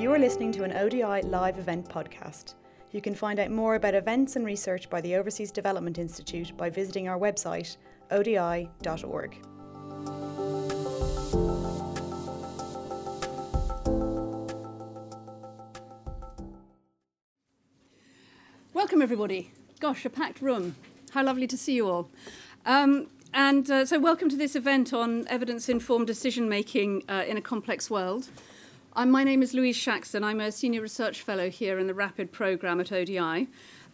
You are listening to an ODI live event podcast. You can find out more about events and research by the Overseas Development Institute by visiting our website, odi.org. Welcome, everybody. Gosh, a packed room. How lovely to see you all. Um, and uh, so, welcome to this event on evidence informed decision making uh, in a complex world. Um, my name is Louise Shaxson. I'm a senior research fellow here in the RAPID program at ODI.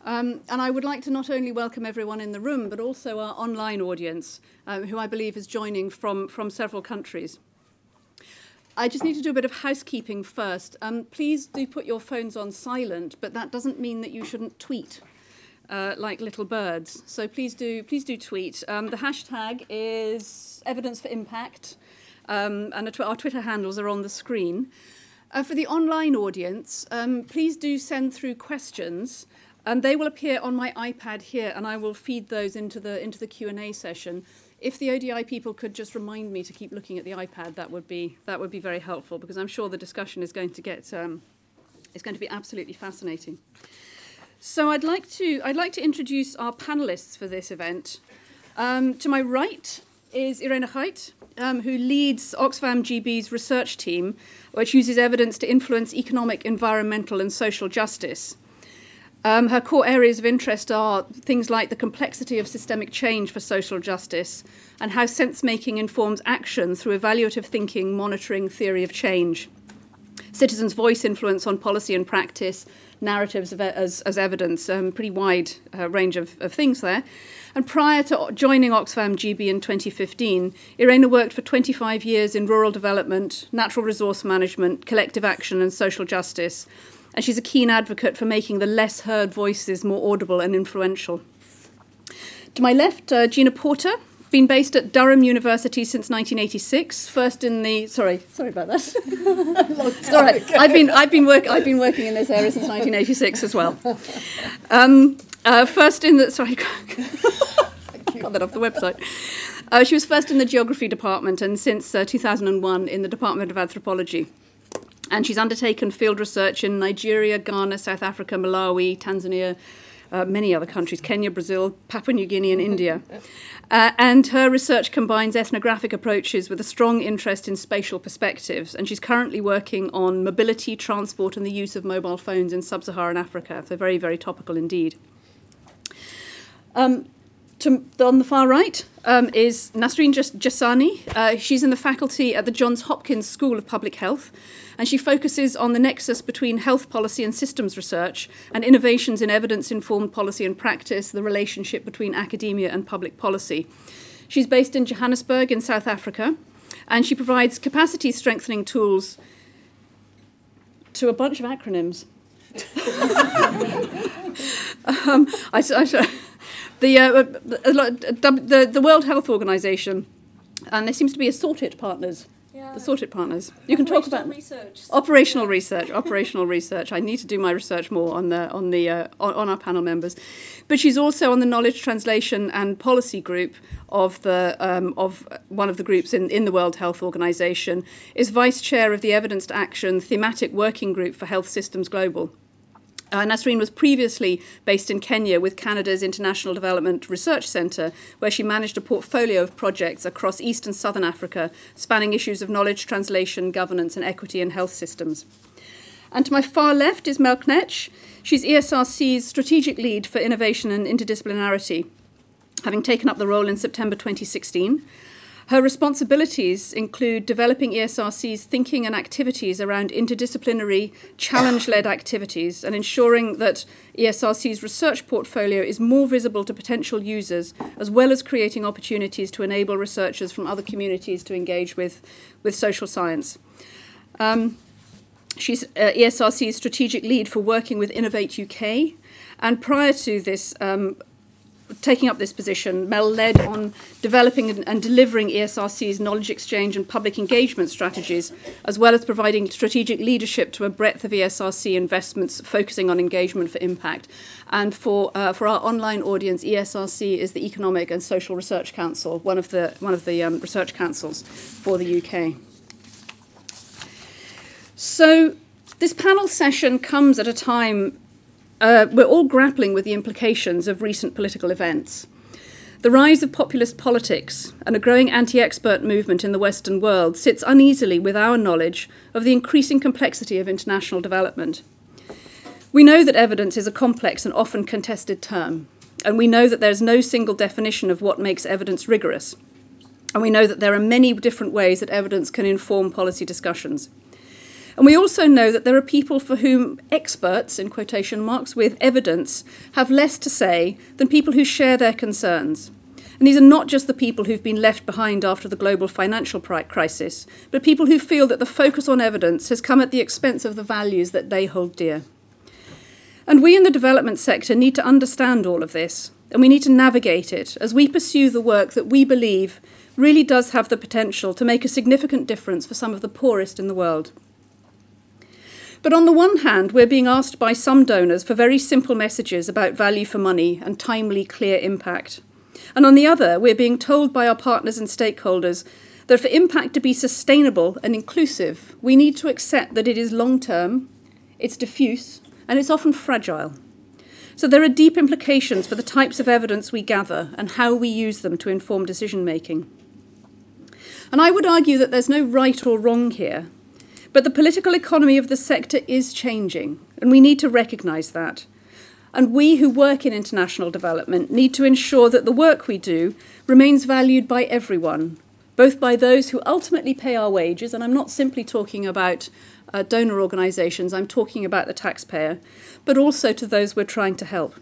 Um, and I would like to not only welcome everyone in the room, but also our online audience, um, who I believe is joining from, from several countries. I just need to do a bit of housekeeping first. Um, please do put your phones on silent, but that doesn't mean that you shouldn't tweet uh, like little birds. So please do, please do tweet. Um, the hashtag is evidence for impact, um, and our Twitter handles are on the screen. Uh, for the online audience, um, please do send through questions. And they will appear on my iPad here, and I will feed those into the into the Q and A session. If the ODI people could just remind me to keep looking at the iPad, that would be that would be very helpful because I'm sure the discussion is going to get um, going to be absolutely fascinating. So I'd like to I'd like to introduce our panelists for this event. Um, to my right is Irene Guijt, um, who leads Oxfam GB's research team, which uses evidence to influence economic, environmental, and social justice. Um, her core areas of interest are things like the complexity of systemic change for social justice and how sense making informs action through evaluative thinking, monitoring, theory of change. Citizens' voice influence on policy and practice, narratives as, as evidence, um, pretty wide uh, range of, of things there. And prior to joining Oxfam GB in 2015, Irena worked for 25 years in rural development, natural resource management, collective action, and social justice and she's a keen advocate for making the less heard voices more audible and influential. To my left, uh, Gina Porter, been based at Durham University since 1986. First in the sorry, sorry about that. sorry, I've been I've been work I've been working in this area since 1986 as well. Um, uh, first in the sorry, got that off the website. Uh, she was first in the geography department and since uh, 2001 in the Department of Anthropology. And she's undertaken field research in Nigeria, Ghana, South Africa, Malawi, Tanzania, uh, many other countries, Kenya, Brazil, Papua New Guinea, and India. Uh, and her research combines ethnographic approaches with a strong interest in spatial perspectives. And she's currently working on mobility, transport, and the use of mobile phones in sub Saharan Africa. So, very, very topical indeed. Um, to, on the far right um, is Nasreen Jessani. Uh, she's in the faculty at the Johns Hopkins School of Public Health, and she focuses on the nexus between health policy and systems research and innovations in evidence informed policy and practice, the relationship between academia and public policy. She's based in Johannesburg in South Africa, and she provides capacity strengthening tools to a bunch of acronyms. um, I, I, the, uh, the, the, World Health Organization, and there seems to be assorted partners. Yeah. The sorted partners. You can talk about research. Operational research. Operational research. I need to do my research more on the on the uh, on, on, our panel members, but she's also on the knowledge translation and policy group of the um, of one of the groups in, in the World Health Organization. Is vice chair of the Evidence to Action Thematic Working Group for Health Systems Global. Uh, Nasreen was previously based in Kenya with Canada's International Development Research Centre, where she managed a portfolio of projects across East and Southern Africa, spanning issues of knowledge translation, governance, and equity in health systems. And to my far left is Mel Knetsch. She's ESRC's strategic lead for innovation and interdisciplinarity, having taken up the role in September 2016. Her responsibilities include developing ESRC's thinking and activities around interdisciplinary, challenge led activities and ensuring that ESRC's research portfolio is more visible to potential users, as well as creating opportunities to enable researchers from other communities to engage with, with social science. Um, she's uh, ESRC's strategic lead for working with Innovate UK. And prior to this, um, taking up this position, Mel led on developing and, and, delivering ESRC's knowledge exchange and public engagement strategies, as well as providing strategic leadership to a breadth of ESRC investments focusing on engagement for impact. And for, uh, for our online audience, ESRC is the Economic and Social Research Council, one of the, one of the um, research councils for the UK. So, This panel session comes at a time uh, we're all grappling with the implications of recent political events. The rise of populist politics and a growing anti expert movement in the Western world sits uneasily with our knowledge of the increasing complexity of international development. We know that evidence is a complex and often contested term, and we know that there's no single definition of what makes evidence rigorous. And we know that there are many different ways that evidence can inform policy discussions. And we also know that there are people for whom experts, in quotation marks, with evidence have less to say than people who share their concerns. And these are not just the people who've been left behind after the global financial crisis, but people who feel that the focus on evidence has come at the expense of the values that they hold dear. And we in the development sector need to understand all of this, and we need to navigate it as we pursue the work that we believe really does have the potential to make a significant difference for some of the poorest in the world. But on the one hand, we're being asked by some donors for very simple messages about value for money and timely, clear impact. And on the other, we're being told by our partners and stakeholders that for impact to be sustainable and inclusive, we need to accept that it is long term, it's diffuse, and it's often fragile. So there are deep implications for the types of evidence we gather and how we use them to inform decision making. And I would argue that there's no right or wrong here. But the political economy of the sector is changing, and we need to recognise that. And we who work in international development need to ensure that the work we do remains valued by everyone, both by those who ultimately pay our wages, and I'm not simply talking about uh, donor organisations, I'm talking about the taxpayer, but also to those we're trying to help.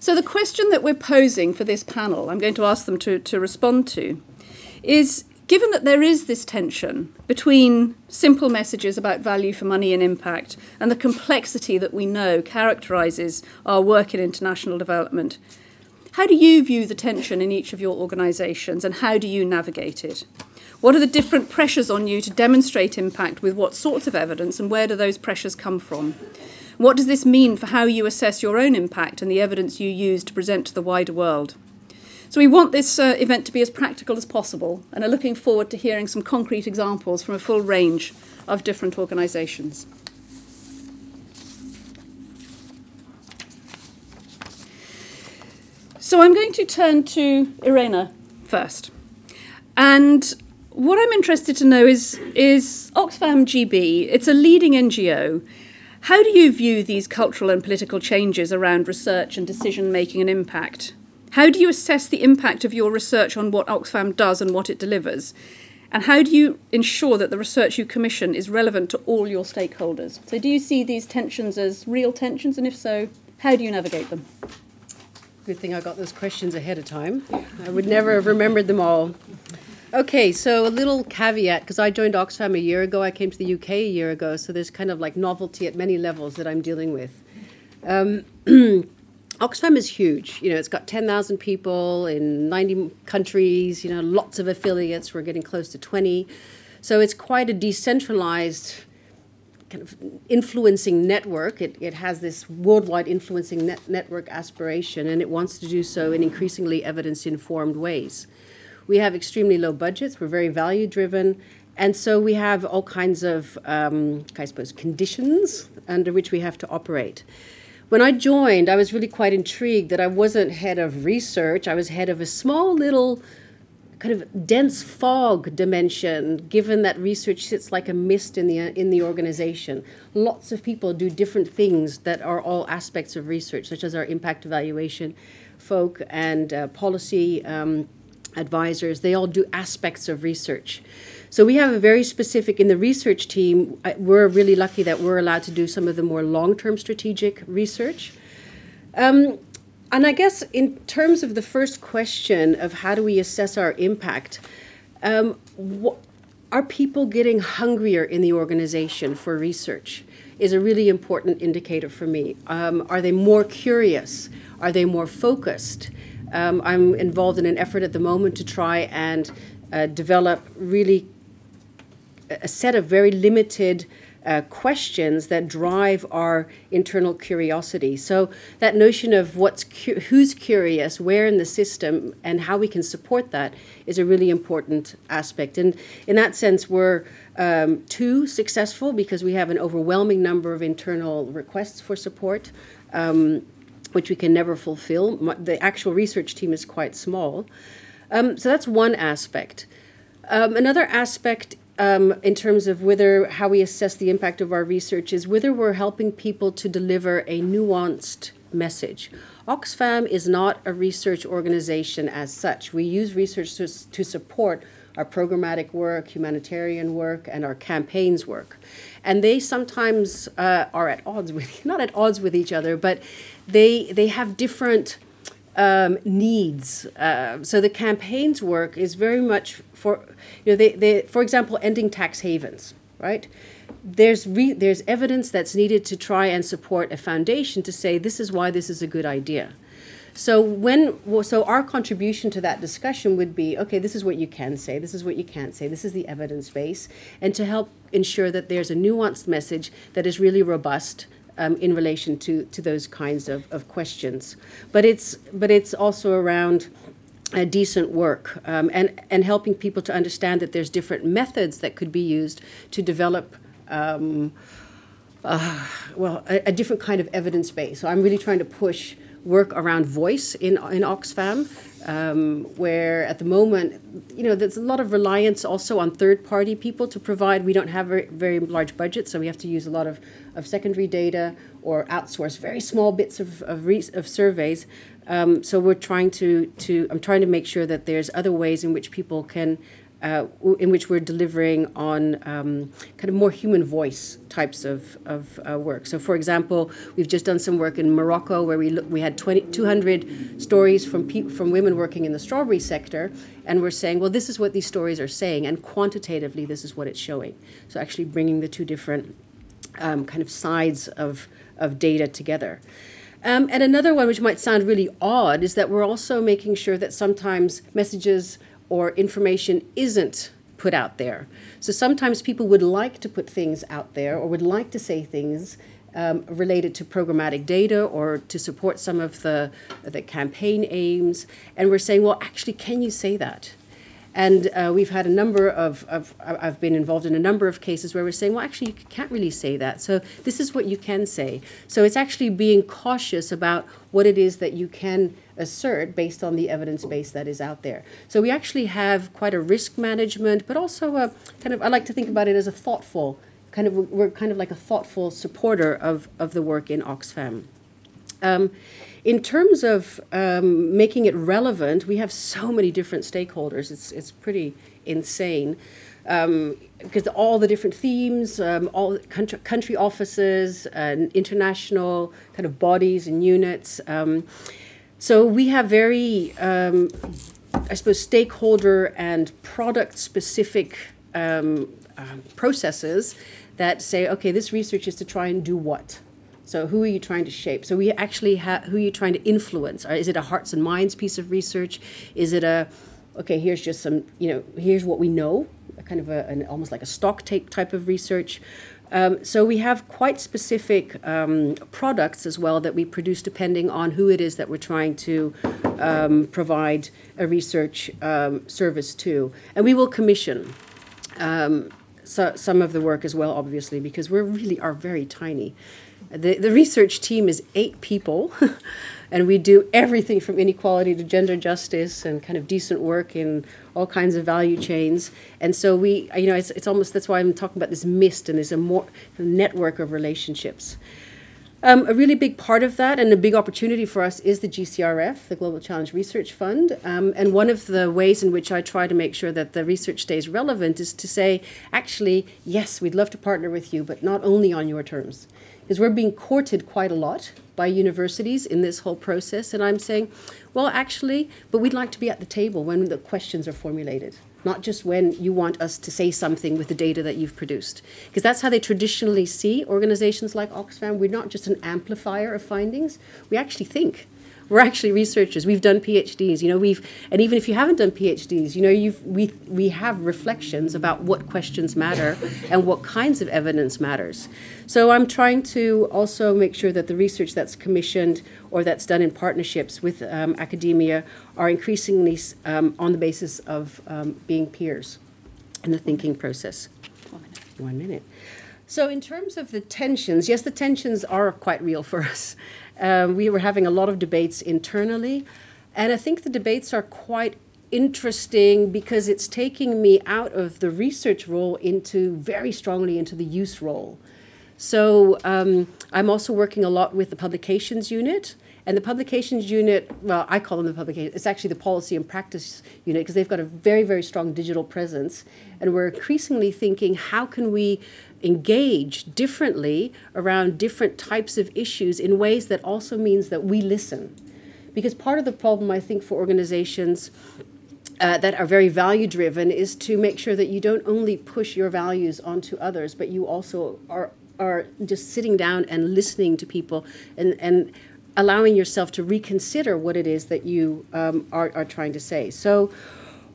So, the question that we're posing for this panel, I'm going to ask them to, to respond to, is given that there is this tension between simple messages about value for money and impact and the complexity that we know characterises our work in international development, how do you view the tension in each of your organisations and how do you navigate it? What are the different pressures on you to demonstrate impact with what sorts of evidence and where do those pressures come from? What does this mean for how you assess your own impact and the evidence you use to present to the wider world? So we want this uh, event to be as practical as possible and are looking forward to hearing some concrete examples from a full range of different organisations. So I'm going to turn to Irena first. And what I'm interested to know is, is Oxfam GB, it's a leading NGO. How do you view these cultural and political changes around research and decision making and impact? How do you assess the impact of your research on what Oxfam does and what it delivers? And how do you ensure that the research you commission is relevant to all your stakeholders? So, do you see these tensions as real tensions? And if so, how do you navigate them? Good thing I got those questions ahead of time. I would never have remembered them all. Okay, so a little caveat because I joined Oxfam a year ago. I came to the UK a year ago, so there's kind of like novelty at many levels that I'm dealing with. Um, Oxfam is huge. You know, it's got 10,000 people in 90 countries, you know, lots of affiliates. We're getting close to 20. So it's quite a decentralized kind of influencing network. It, it has this worldwide influencing net network aspiration, and it wants to do so in increasingly evidence informed ways. We have extremely low budgets, we're very value driven, and so we have all kinds of, um, I suppose, conditions under which we have to operate. When I joined, I was really quite intrigued that I wasn't head of research. I was head of a small little kind of dense fog dimension given that research sits like a mist in the in the organization. Lots of people do different things that are all aspects of research such as our impact evaluation folk and uh, policy um, advisors. They all do aspects of research so we have a very specific, in the research team, we're really lucky that we're allowed to do some of the more long term strategic research. Um, and I guess in terms of the first question of how do we assess our impact, um, what, are people getting hungrier in the organization for research? Is a really important indicator for me. Um, are they more curious? Are they more focused? Um, I'm involved in an effort at the moment to try and uh, develop really a set of very limited uh, questions that drive our internal curiosity. So that notion of what's cu- who's curious, where in the system, and how we can support that is a really important aspect. And in that sense, we're um, too successful because we have an overwhelming number of internal requests for support. Um, which we can never fulfill. The actual research team is quite small. Um, so that's one aspect. Um, another aspect um, in terms of whether how we assess the impact of our research is whether we're helping people to deliver a nuanced message. Oxfam is not a research organization as such. We use research to, to support our programmatic work, humanitarian work, and our campaigns work. And they sometimes uh, are at odds with, not at odds with each other, but they, they have different um, needs. Uh, so the campaigns work is very much for, you know, they, they, for example, ending tax havens, right? There's, re- there's evidence that's needed to try and support a foundation to say this is why this is a good idea. So when so our contribution to that discussion would be okay this is what you can say this is what you can't say this is the evidence base and to help ensure that there's a nuanced message that is really robust um, in relation to, to those kinds of, of questions. But it's, but it's also around decent work um, and, and helping people to understand that there's different methods that could be used to develop. Um, uh, well, a, a, different kind of evidence base. So I'm really trying to push work around voice in in Oxfam, um, where at the moment, you know, there's a lot of reliance also on third-party people to provide. We don't have very, very large budgets, so we have to use a lot of of secondary data or outsource very small bits of, of, re- of surveys. Um, so we're trying to, to, I'm trying to make sure that there's other ways in which people can, uh, in which we're delivering on um, kind of more human voice types of, of uh, work. So, for example, we've just done some work in Morocco where we, look, we had 20, 200 stories from, pe- from women working in the strawberry sector, and we're saying, well, this is what these stories are saying, and quantitatively, this is what it's showing. So, actually bringing the two different um, kind of sides of, of data together. Um, and another one, which might sound really odd, is that we're also making sure that sometimes messages or information isn't put out there. So sometimes people would like to put things out there or would like to say things um, related to programmatic data or to support some of the, the campaign aims. And we're saying, well, actually, can you say that? And uh, we've had a number of, of, I've been involved in a number of cases where we're saying, well, actually, you can't really say that. So this is what you can say. So it's actually being cautious about what it is that you can assert based on the evidence base that is out there. So we actually have quite a risk management, but also a kind of, I like to think about it as a thoughtful, kind of, we're kind of like a thoughtful supporter of, of the work in Oxfam. Um, in terms of um, making it relevant, we have so many different stakeholders. It's, it's pretty insane. Um, because all the different themes, um, all country, country offices, and international kind of bodies and units. Um, so we have very, um, I suppose, stakeholder and product specific um, uh, processes that say, okay, this research is to try and do what? So who are you trying to shape? So we actually have who are you trying to influence? Is it a hearts and minds piece of research? Is it a okay? Here's just some you know here's what we know, kind of a, an almost like a stock take type of research. Um, so we have quite specific um, products as well that we produce depending on who it is that we're trying to um, provide a research um, service to, and we will commission. Um, so, some of the work as well, obviously, because we really are very tiny. The, the research team is eight people, and we do everything from inequality to gender justice and kind of decent work in all kinds of value chains. And so we, you know, it's, it's almost that's why I'm talking about this mist and this a more network of relationships. Um, a really big part of that and a big opportunity for us is the GCRF, the Global Challenge Research Fund. Um, and one of the ways in which I try to make sure that the research stays relevant is to say, actually, yes, we'd love to partner with you, but not only on your terms Because we're being courted quite a lot by universities in this whole process. And I'm saying, well, actually, but we'd like to be at the table when the questions are formulated, not just when you want us to say something with the data that you've produced. Because that's how they traditionally see organizations like Oxfam. We're not just an amplifier of findings, we actually think. We're actually researchers. We've done PhDs. You know, we've and even if you haven't done PhDs, you know, you've we we have reflections about what questions matter and what kinds of evidence matters. So I'm trying to also make sure that the research that's commissioned or that's done in partnerships with um, academia are increasingly um, on the basis of um, being peers in the thinking process. One minute. One minute. So, in terms of the tensions, yes, the tensions are quite real for us. Um, we were having a lot of debates internally, and I think the debates are quite interesting because it's taking me out of the research role into very strongly into the use role. So, um, I'm also working a lot with the publications unit. And the publications unit, well, I call them the publication, it's actually the policy and practice unit because they've got a very, very strong digital presence. And we're increasingly thinking how can we engage differently around different types of issues in ways that also means that we listen. Because part of the problem, I think, for organizations uh, that are very value driven is to make sure that you don't only push your values onto others, but you also are are just sitting down and listening to people and, and allowing yourself to reconsider what it is that you um, are, are trying to say. So,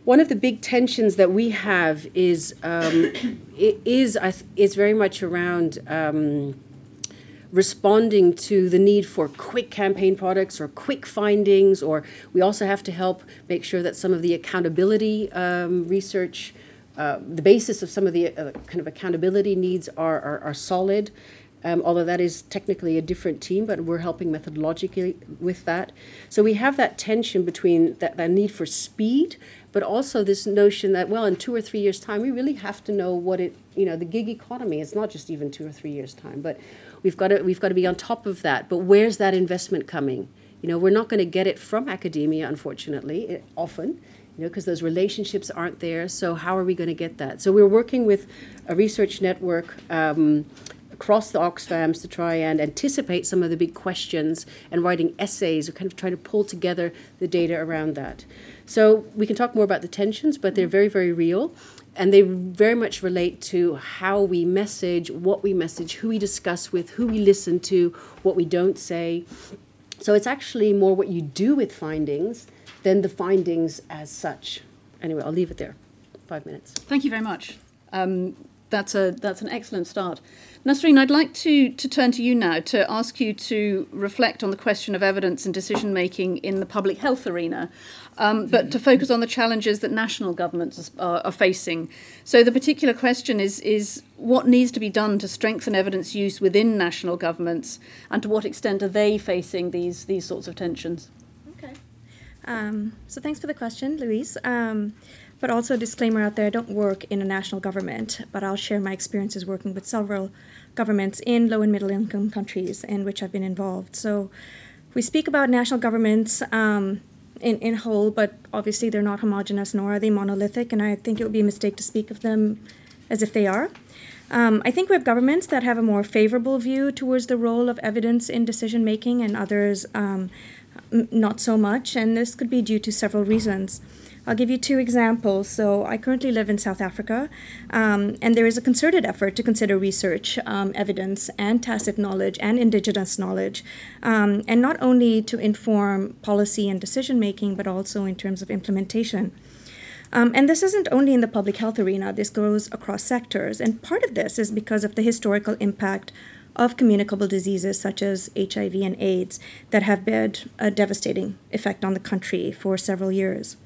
one of the big tensions that we have is um, is is very much around um, responding to the need for quick campaign products or quick findings, or we also have to help make sure that some of the accountability um, research, uh, the basis of some of the uh, kind of accountability needs are, are, are solid. Um, although that is technically a different team, but we're helping methodologically with that. So we have that tension between that, that need for speed but also this notion that well in two or three years time we really have to know what it you know the gig economy it's not just even two or three years time but we've got to we've got to be on top of that. But where's that investment coming? You know we're not going to get it from academia unfortunately it, often you know because those relationships aren't there. So how are we going to get that? So we're working with a research network um, across the Oxfams to try and anticipate some of the big questions and writing essays or kind of trying to pull together the data around that. So we can talk more about the tensions, but they're very, very real. And they very much relate to how we message, what we message, who we discuss with, who we listen to, what we don't say. So it's actually more what you do with findings than the findings as such. Anyway, I'll leave it there. Five minutes. Thank you very much. Um, that's a that's an excellent start. Nasreen, I'd like to, to turn to you now to ask you to reflect on the question of evidence and decision making in the public health arena, um, but to focus on the challenges that national governments are, are, facing. So, the particular question is, is what needs to be done to strengthen evidence use within national governments, and to what extent are they facing these, these sorts of tensions? Okay. Um, so, thanks for the question, Louise. Um, but also a disclaimer out there I don't work in a national government, but I'll share my experiences working with several governments in low and middle income countries in which I've been involved. So we speak about national governments um, in, in whole, but obviously they're not homogenous nor are they monolithic, and I think it would be a mistake to speak of them as if they are. Um, I think we have governments that have a more favorable view towards the role of evidence in decision making, and others um, not so much, and this could be due to several reasons. I'll give you two examples. So, I currently live in South Africa, um, and there is a concerted effort to consider research, um, evidence, and tacit knowledge and indigenous knowledge, um, and not only to inform policy and decision making, but also in terms of implementation. Um, and this isn't only in the public health arena, this goes across sectors. And part of this is because of the historical impact of communicable diseases such as HIV and AIDS that have had a devastating effect on the country for several years.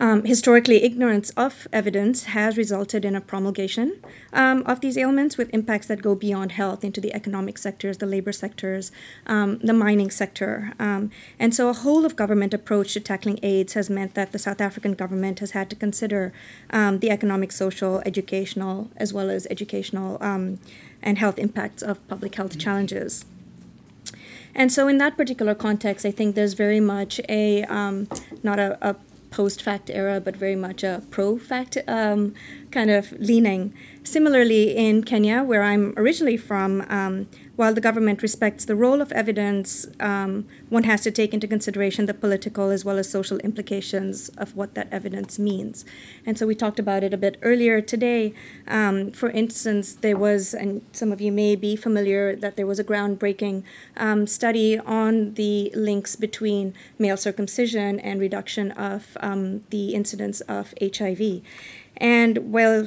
Um, historically, ignorance of evidence has resulted in a promulgation um, of these ailments with impacts that go beyond health into the economic sectors, the labor sectors, um, the mining sector. Um, and so, a whole of government approach to tackling AIDS has meant that the South African government has had to consider um, the economic, social, educational, as well as educational um, and health impacts of public health challenges. And so, in that particular context, I think there's very much a not a, a post fact era, but very much a pro fact um, kind of leaning. Similarly, in Kenya, where I'm originally from, um, while the government respects the role of evidence, um, one has to take into consideration the political as well as social implications of what that evidence means. And so we talked about it a bit earlier today. Um, for instance, there was, and some of you may be familiar, that there was a groundbreaking um, study on the links between male circumcision and reduction of um, the incidence of HIV. And while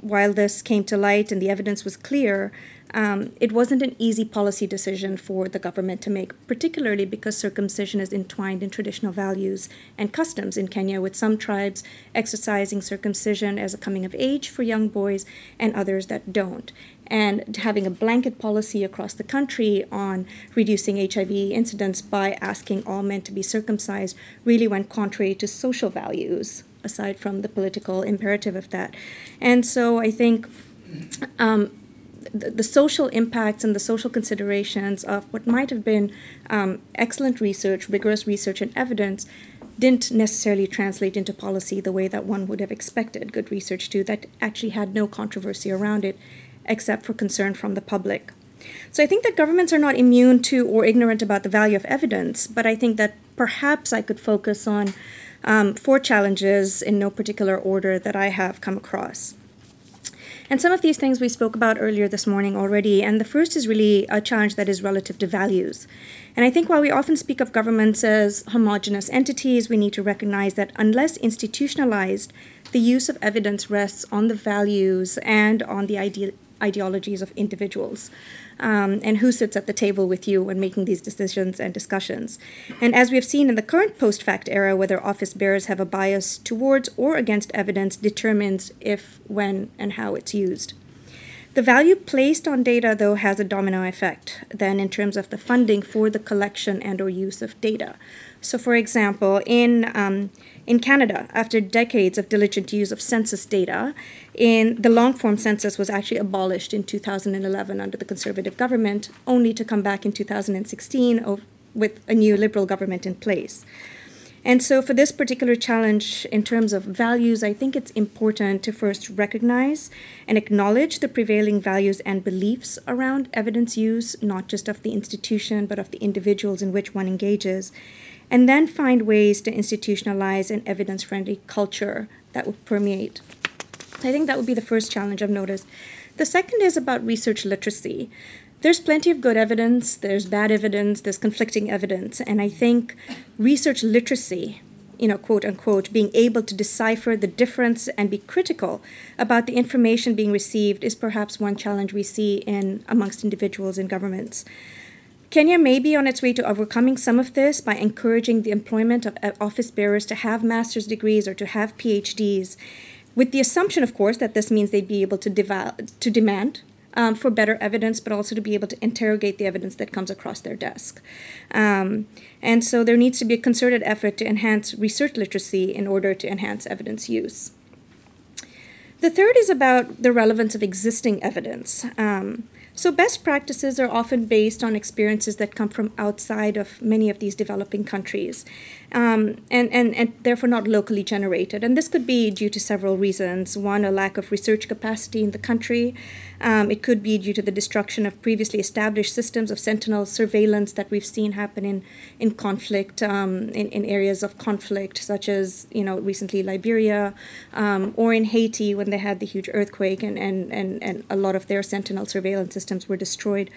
while this came to light and the evidence was clear, um, it wasn't an easy policy decision for the government to make, particularly because circumcision is entwined in traditional values and customs in Kenya, with some tribes exercising circumcision as a coming of age for young boys and others that don't. And having a blanket policy across the country on reducing HIV incidence by asking all men to be circumcised really went contrary to social values, aside from the political imperative of that. And so I think um, the, the, social impacts and the social considerations of what might have been um, excellent research, rigorous research, and evidence didn't necessarily translate into policy the way that one would have expected good research to, that actually had no controversy around it except for concern from the public. So I think that governments are not immune to or ignorant about the value of evidence, but I think that perhaps I could focus on um, four challenges in no particular order that I have come across. And some of these things we spoke about earlier this morning already. And the first is really a challenge that is relative to values. And I think while we often speak of governments as homogenous entities, we need to recognize that unless institutionalized, the use of evidence rests on the values and on the ide- ideologies of individuals um, and who sits at the table with you when making these decisions and discussions. And as we have seen in the current post fact era, whether office bearers have a bias towards or against evidence determines if, when, and how it's used. The value placed on data, though, has a domino effect then in terms of the funding for the collection and or use of data. So, for example, in um, in Canada, after decades of diligent use of census data, in the long form census was actually abolished in 2011 under the Conservative government, only to come back in 2016 with a new Liberal government in place. And so, for this particular challenge, in terms of values, I think it's important to first recognize and acknowledge the prevailing values and beliefs around evidence use, not just of the institution, but of the individuals in which one engages and then find ways to institutionalize an evidence friendly culture that would permeate. I think that would be the first challenge I've noticed. The second is about research literacy. There's plenty of good evidence, there's bad evidence, there's conflicting evidence, and I think research literacy, you know, quote unquote, being able to decipher the difference and be critical about the information being received is perhaps one challenge we see in amongst individuals and governments. Kenya may be on its way to overcoming some of this by encouraging the employment of office bearers to have master's degrees or to have PhDs, with the assumption, of course, that this means they'd be able to, to demand um, for better evidence, but also to be able to interrogate the evidence that comes across their desk. Um, and so there needs to be a concerted effort to enhance research literacy in order to enhance evidence use. The third is about the relevance of existing evidence. Um, so, best practices are often based on experiences that come from outside of many of these developing countries um, and, and, and therefore not locally generated. And this could be due to several reasons. One, a lack of research capacity in the country. Um, it could be due to the destruction of previously established systems of sentinel surveillance that we've seen happen in, in conflict, um, in, in areas of conflict, such as, you know, recently Liberia um, or in Haiti when they had the huge earthquake and, and, and, and a lot of their sentinel surveillance systems were destroyed.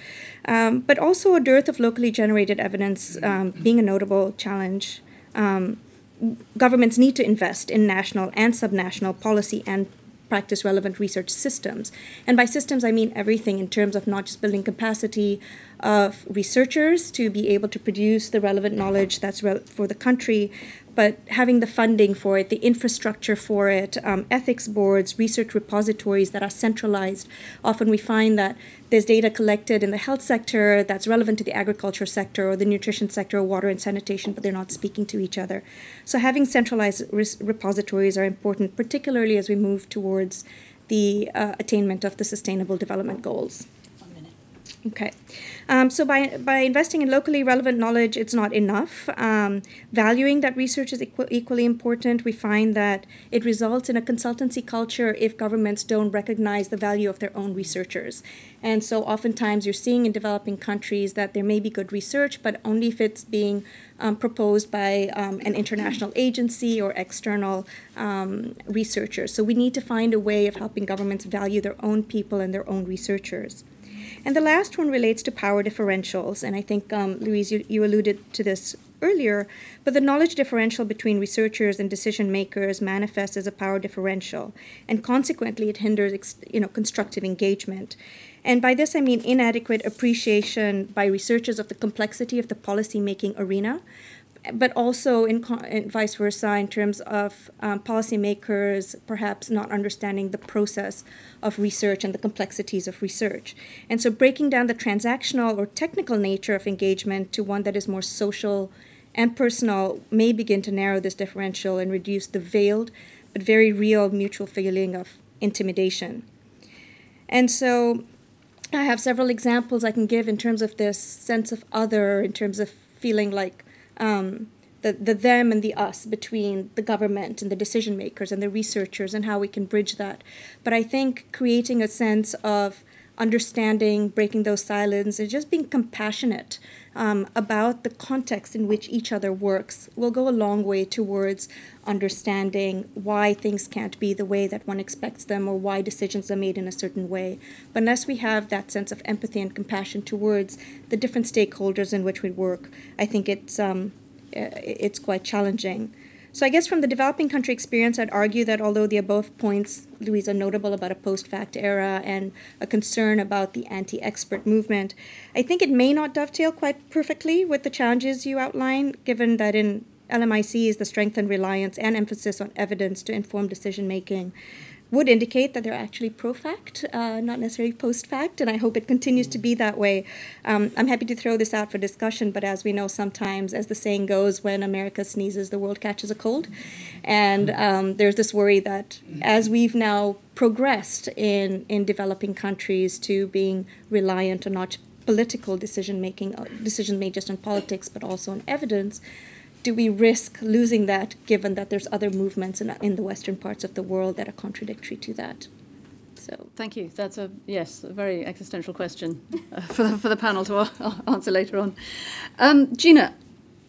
Um, but also a dearth of locally generated evidence um, being a notable challenge. Um, governments need to invest in national and subnational policy and practice relevant research systems. And by systems, I mean everything in terms of not just building capacity of researchers to be able to produce the relevant knowledge that's re- for the country, but having the funding for it, the infrastructure for it, um, ethics boards, research repositories that are centralized. Often we find that there's data collected in the health sector that's relevant to the agriculture sector or the nutrition sector or water and sanitation, but they're not speaking to each other. So having centralized res- repositories are important, particularly as we move towards the uh, attainment of the Sustainable Development Goals. Okay. Um, so by, by investing in locally relevant knowledge, it's not enough. Um, valuing that research is equ- equally important. We find that it results in a consultancy culture if governments don't recognize the value of their own researchers. And so oftentimes you're seeing in developing countries that there may be good research, but only if it's being um, proposed by um, an international agency or external um, researchers. So we need to find a way of helping governments value their own people and their own researchers. And the last one relates to power differentials. And I think, um, Louise, you, you alluded to this earlier, but the knowledge differential between researchers and decision makers manifests as a power differential, and consequently, it hinders you know, constructive engagement. And by this, I mean inadequate appreciation by researchers of the complexity of the policy-making arena, but also in, in, vice versa in terms of um, policymakers perhaps not understanding the process of research and the complexities of research. And so breaking down the transactional or technical nature of engagement to one that is more social and personal may begin to narrow this differential and reduce the veiled but very real mutual feeling of intimidation. And so I have several examples I can give in terms of this sense of other, in terms of feeling like um, the, the them and the us between the government and the decision makers and the researchers and how we can bridge that. But I think creating a sense of understanding, breaking those silences, and just being compassionate um, about the context in which each other works will go a long way towards understanding why things can't be the way that one expects them or why decisions are made in a certain way. But unless we have that sense of empathy and compassion towards the different stakeholders in which we work, I think it's um, it's quite challenging. So I guess from the developing country experience, I'd argue that although the above points, Louise, are notable about a post-fact era and a concern about the anti-expert movement, I think it may not dovetail quite perfectly with the challenges you outline, given that in LMIC is the strength and reliance and emphasis on evidence to inform decision making would indicate that they're actually pro fact, uh, not necessarily post fact, and I hope it continues to be that way. Um, I'm happy to throw this out for discussion, but as we know, sometimes, as the saying goes, when America sneezes, the world catches a cold. And um, there's this worry that as we've now progressed in, in developing countries to being reliant on not political decision making, uh, decisions made just on politics, but also on evidence do we risk losing that given that there's other movements in, in the western parts of the world that are contradictory to that? So thank you. That's a yes, a very existential question uh, for the, for the panel to answer later on. Um, Gina,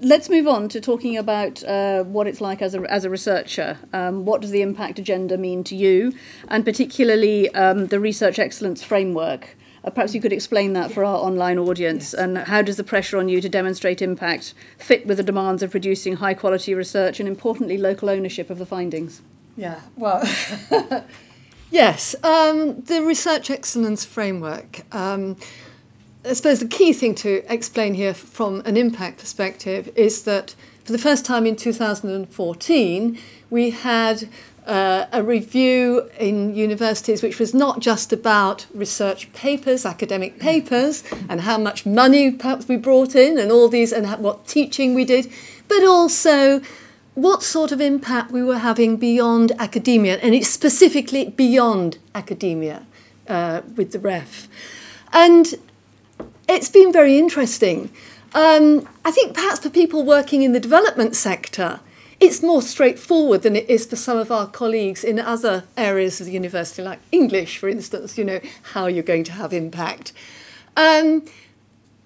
let's move on to talking about uh, what it's like as a as a researcher. Um, what does the impact agenda mean to you, and particularly um, the research excellence framework? Uh, perhaps you could explain that for our online audience. Yes. And how does the pressure on you to demonstrate impact fit with the demands of producing high quality research and, importantly, local ownership of the findings? Yeah, well, yes, um, the research excellence framework. Um, I suppose the key thing to explain here from an impact perspective is that for the first time in 2014, we had uh, a review in universities which was not just about research papers, academic papers, and how much money perhaps we brought in, and all these, and what teaching we did, but also what sort of impact we were having beyond academia, and it's specifically beyond academia uh, with the REF. And it's been very interesting. Um, I think perhaps for people working in the development sector, it's more straightforward than it is for some of our colleagues in other areas of the university, like English, for instance, you know, how you're going to have impact. Um,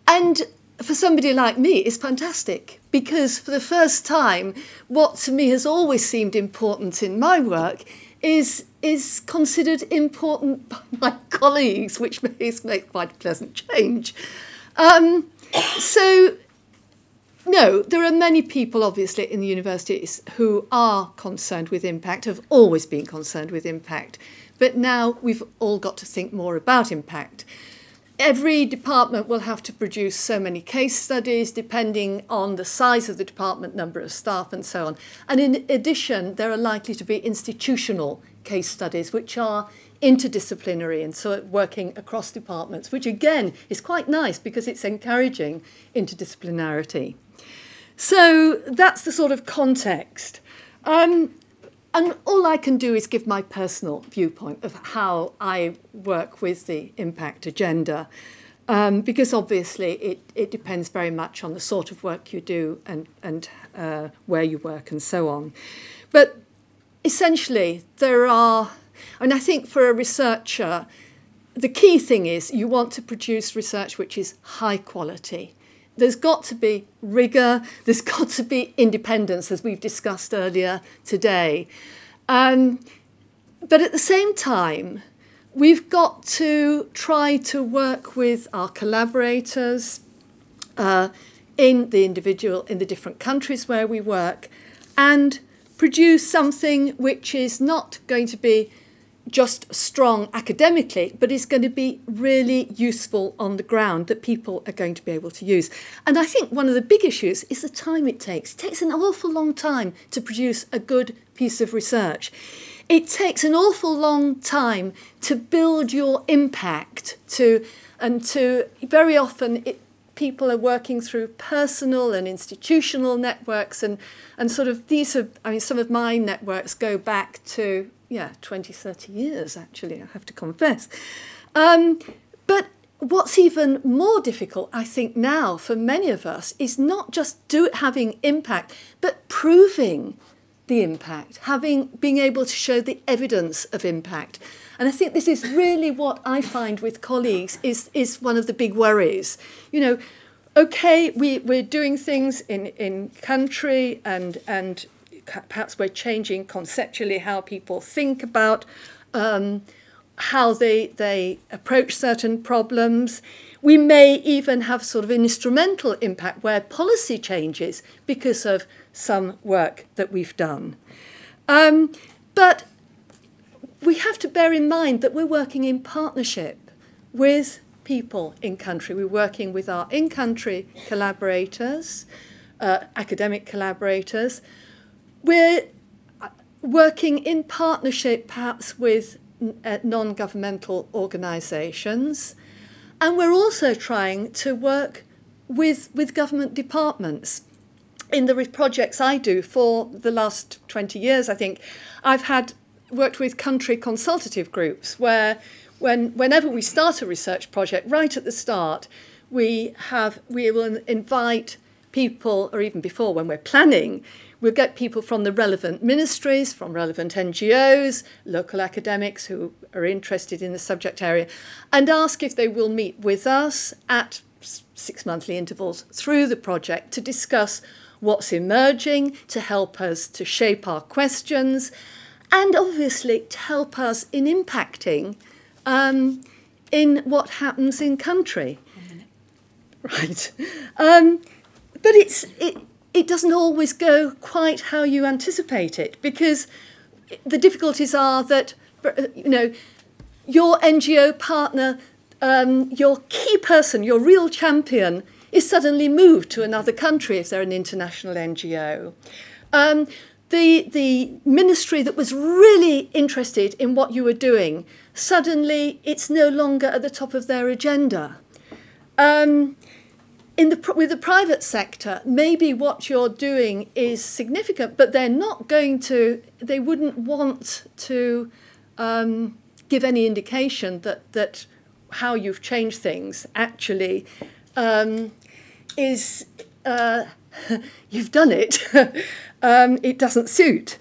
and for somebody like me, it's fantastic because for the first time, what to me has always seemed important in my work is is considered important by my colleagues, which makes make quite a pleasant change. Um, so no, there are many people, obviously, in the universities who are concerned with impact, have always been concerned with impact. But now we've all got to think more about impact. Every department will have to produce so many case studies depending on the size of the department, number of staff, and so on. And in addition, there are likely to be institutional case studies, which are interdisciplinary and so working across departments, which again is quite nice because it's encouraging interdisciplinarity. So that's the sort of context. Um, and all I can do is give my personal viewpoint of how I work with the impact agenda. Um, because obviously it, it depends very much on the sort of work you do and, and uh, where you work and so on. But essentially, there are, and I think for a researcher, the key thing is you want to produce research which is high quality. There's got to be rigour, there's got to be independence, as we've discussed earlier today. Um, but at the same time, we've got to try to work with our collaborators uh, in the individual, in the different countries where we work, and produce something which is not going to be just strong academically, but is going to be really useful on the ground that people are going to be able to use. And I think one of the big issues is the time it takes. It takes an awful long time to produce a good piece of research. It takes an awful long time to build your impact to and to very often it, people are working through personal and institutional networks and and sort of these are I mean some of my networks go back to yeah 20 30 years actually I have to confess um, but what's even more difficult I think now for many of us is not just do having impact but proving the impact, having being able to show the evidence of impact. And I think this is really what I find with colleagues is, is one of the big worries. You know, okay, we, we're doing things in, in country and, and perhaps we're changing conceptually how people think about um, how they, they approach certain problems. We may even have sort of an instrumental impact where policy changes because of some work that we've done. Um, but we have to bear in mind that we're working in partnership with people in country. We're working with our in country collaborators, uh, academic collaborators. We're uh, working in partnership perhaps with uh, non governmental organisations. And we're also trying to work with, with government departments in the projects I do for the last 20 years, I think, I've had worked with country consultative groups where when, whenever we start a research project, right at the start, we have we will invite people, or even before when we're planning, we'll get people from the relevant ministries, from relevant NGOs, local academics who are interested in the subject area, and ask if they will meet with us at six monthly intervals through the project to discuss what's emerging, to help us to shape our questions, and obviously to help us in impacting um, in what happens in country. Right. Um, but it's, it, it doesn't always go quite how you anticipate it because the difficulties are that, you know, your NGO partner, um, your key person, your real champion, is suddenly moved to another country if they're an international NGO. Um, the, the ministry that was really interested in what you were doing, suddenly it's no longer at the top of their agenda. Um, in the, with the private sector, maybe what you're doing is significant, but they're not going to, they wouldn't want to um, give any indication that, that how you've changed things actually um, is uh, you've done it, um, it doesn't suit.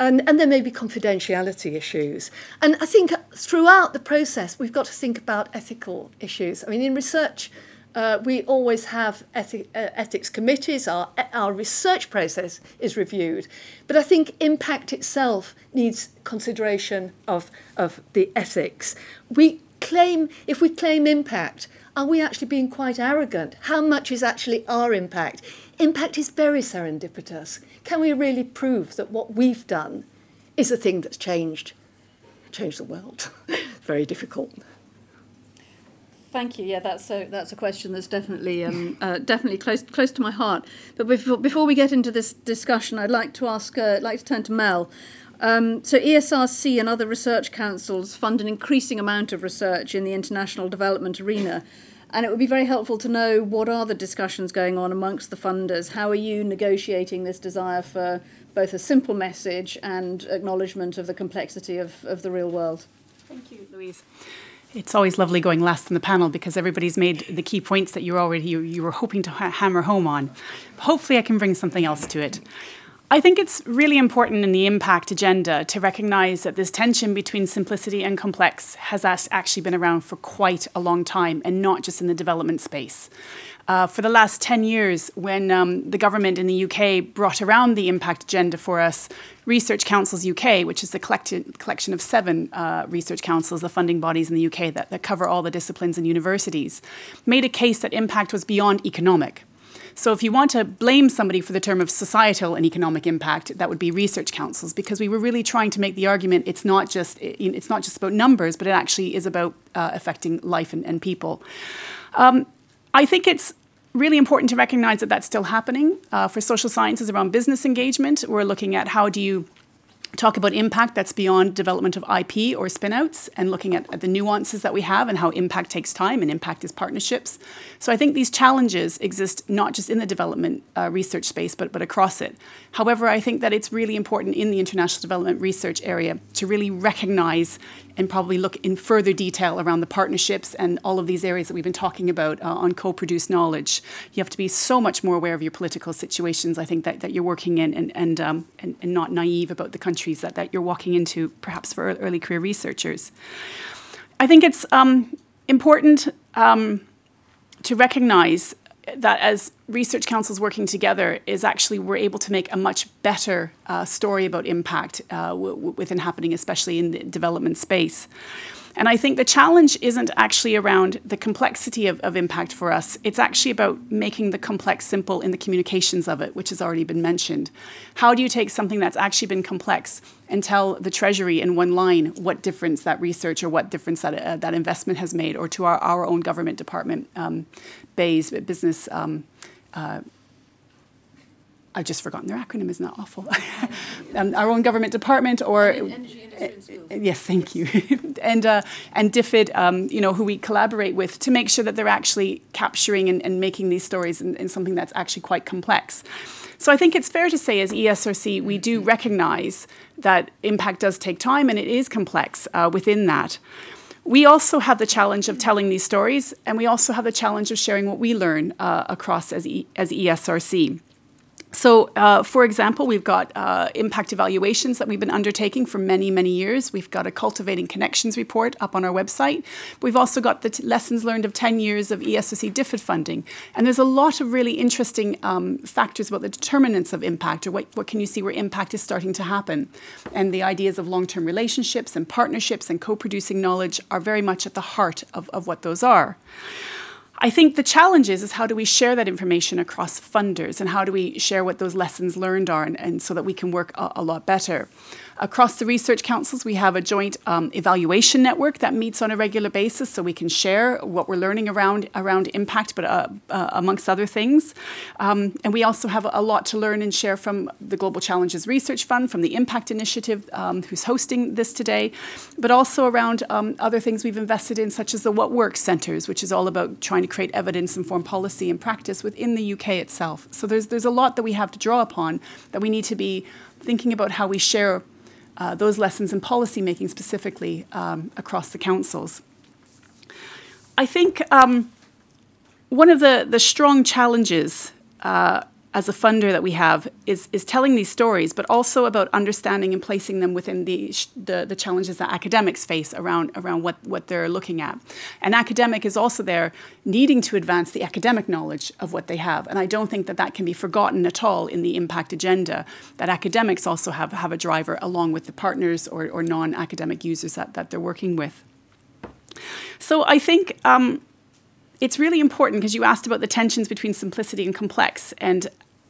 And, and there may be confidentiality issues. And I think throughout the process, we've got to think about ethical issues. I mean, in research, uh, we always have uh, ethics committees, our, our research process is reviewed. But I think impact itself needs consideration of, of the ethics. We claim, if we claim impact, are we actually being quite arrogant? How much is actually our impact? Impact is very serendipitous. Can we really prove that what we've done is a thing that's changed, changed the world? very difficult. Thank you. Yeah, that's a that's a question that's definitely um, uh, definitely close close to my heart. But before before we get into this discussion, I'd like to ask, uh, like to turn to Mel. Um, so ESRC and other research councils fund an increasing amount of research in the international development arena. And it would be very helpful to know what are the discussions going on amongst the funders? How are you negotiating this desire for both a simple message and acknowledgement of the complexity of, of the real world? Thank you, Louise. It's always lovely going last in the panel because everybody's made the key points that you already you, you were hoping to ha- hammer home on. Hopefully, I can bring something else to it. I think it's really important in the impact agenda to recognize that this tension between simplicity and complex has actually been around for quite a long time and not just in the development space. Uh, for the last 10 years, when um, the government in the UK brought around the impact agenda for us, Research Councils UK, which is the collection of seven uh, research councils, the funding bodies in the UK that, that cover all the disciplines and universities, made a case that impact was beyond economic. So if you want to blame somebody for the term of societal and economic impact, that would be research councils, because we were really trying to make the argument it's not just it's not just about numbers, but it actually is about uh, affecting life and, and people. Um, I think it's really important to recognize that that's still happening. Uh, for social sciences around business engagement, we're looking at how do you talk about impact that's beyond development of IP or spinouts and looking at, at, the nuances that we have and how impact takes time and impact is partnerships. So I think these challenges exist not just in the development uh, research space but, but across it. However, I think that it's really important in the international development research area to really recognize and probably look in further detail around the partnerships and all of these areas that we've been talking about uh, on co produced knowledge. You have to be so much more aware of your political situations, I think, that, that you're working in and, and, um, and, and not naive about the countries that, that you're walking into, perhaps for early career researchers. I think it's um, important um, to recognize that as research councils working together is actually we're able to make a much better uh, story about impact uh, w- within happening, especially in the development space. And I think the challenge isn't actually around the complexity of, of, impact for us. It's actually about making the complex simple in the communications of it, which has already been mentioned. How do you take something that's actually been complex and tell the Treasury in one line what difference that research or what difference that, uh, that investment has made, or to our, our own government department, um, BEIS, business. Um, uh, I've just forgotten their acronym. Isn't that awful? um, our own government department, or uh, yes, thank you, and uh, and DFID, um, you know, who we collaborate with to make sure that they're actually capturing and, and making these stories in, in, something that's actually quite complex. So I think it's fair to say, as ESRC, we do recognise that impact does take time and it is complex uh, within that. We also have the challenge of telling these stories, and we also have the challenge of sharing what we learn uh, across as, e- as ESRC. So, uh, for example, we've got uh, impact evaluations that we've been undertaking for many, many years. We've got a Cultivating Connections report up on our website. We've also got the t- lessons learned of 10 years of ESRC DFID funding. And there's a lot of really interesting um, factors about the determinants of impact, or what, what can you see where impact is starting to happen. And the ideas of long term relationships and partnerships and co producing knowledge are very much at the heart of, of what those are. I think the challenge is, is how do we share that information across funders and how do we share what those lessons learned are and, and so that we can work a, a lot better. Across the research councils, we have a joint um, evaluation network that meets on a regular basis so we can share what we're learning around, around impact, but uh, uh, amongst other things. Um, and we also have a lot to learn and share from the Global Challenges Research Fund, from the Impact Initiative, um, who's hosting this today, but also around um, other things we've invested in, such as the What Works Centres, which is all about trying to create evidence informed policy and practice within the UK itself. So there's, there's a lot that we have to draw upon that we need to be thinking about how we share uh, those lessons in policy making specifically um, across the councils. I think um, one of the, the strong challenges uh, as a funder that we have is, is telling these stories, but also about understanding and placing them within the, the, the, challenges that academics face around, around what, what they're looking at. An academic is also there needing to advance the academic knowledge of what they have. And I don't think that that can be forgotten at all in the impact agenda, that academics also have, have a driver along with the partners or, or non academic users that, that they're working with. So I think um, it's really important because you asked about the tensions between simplicity and complex and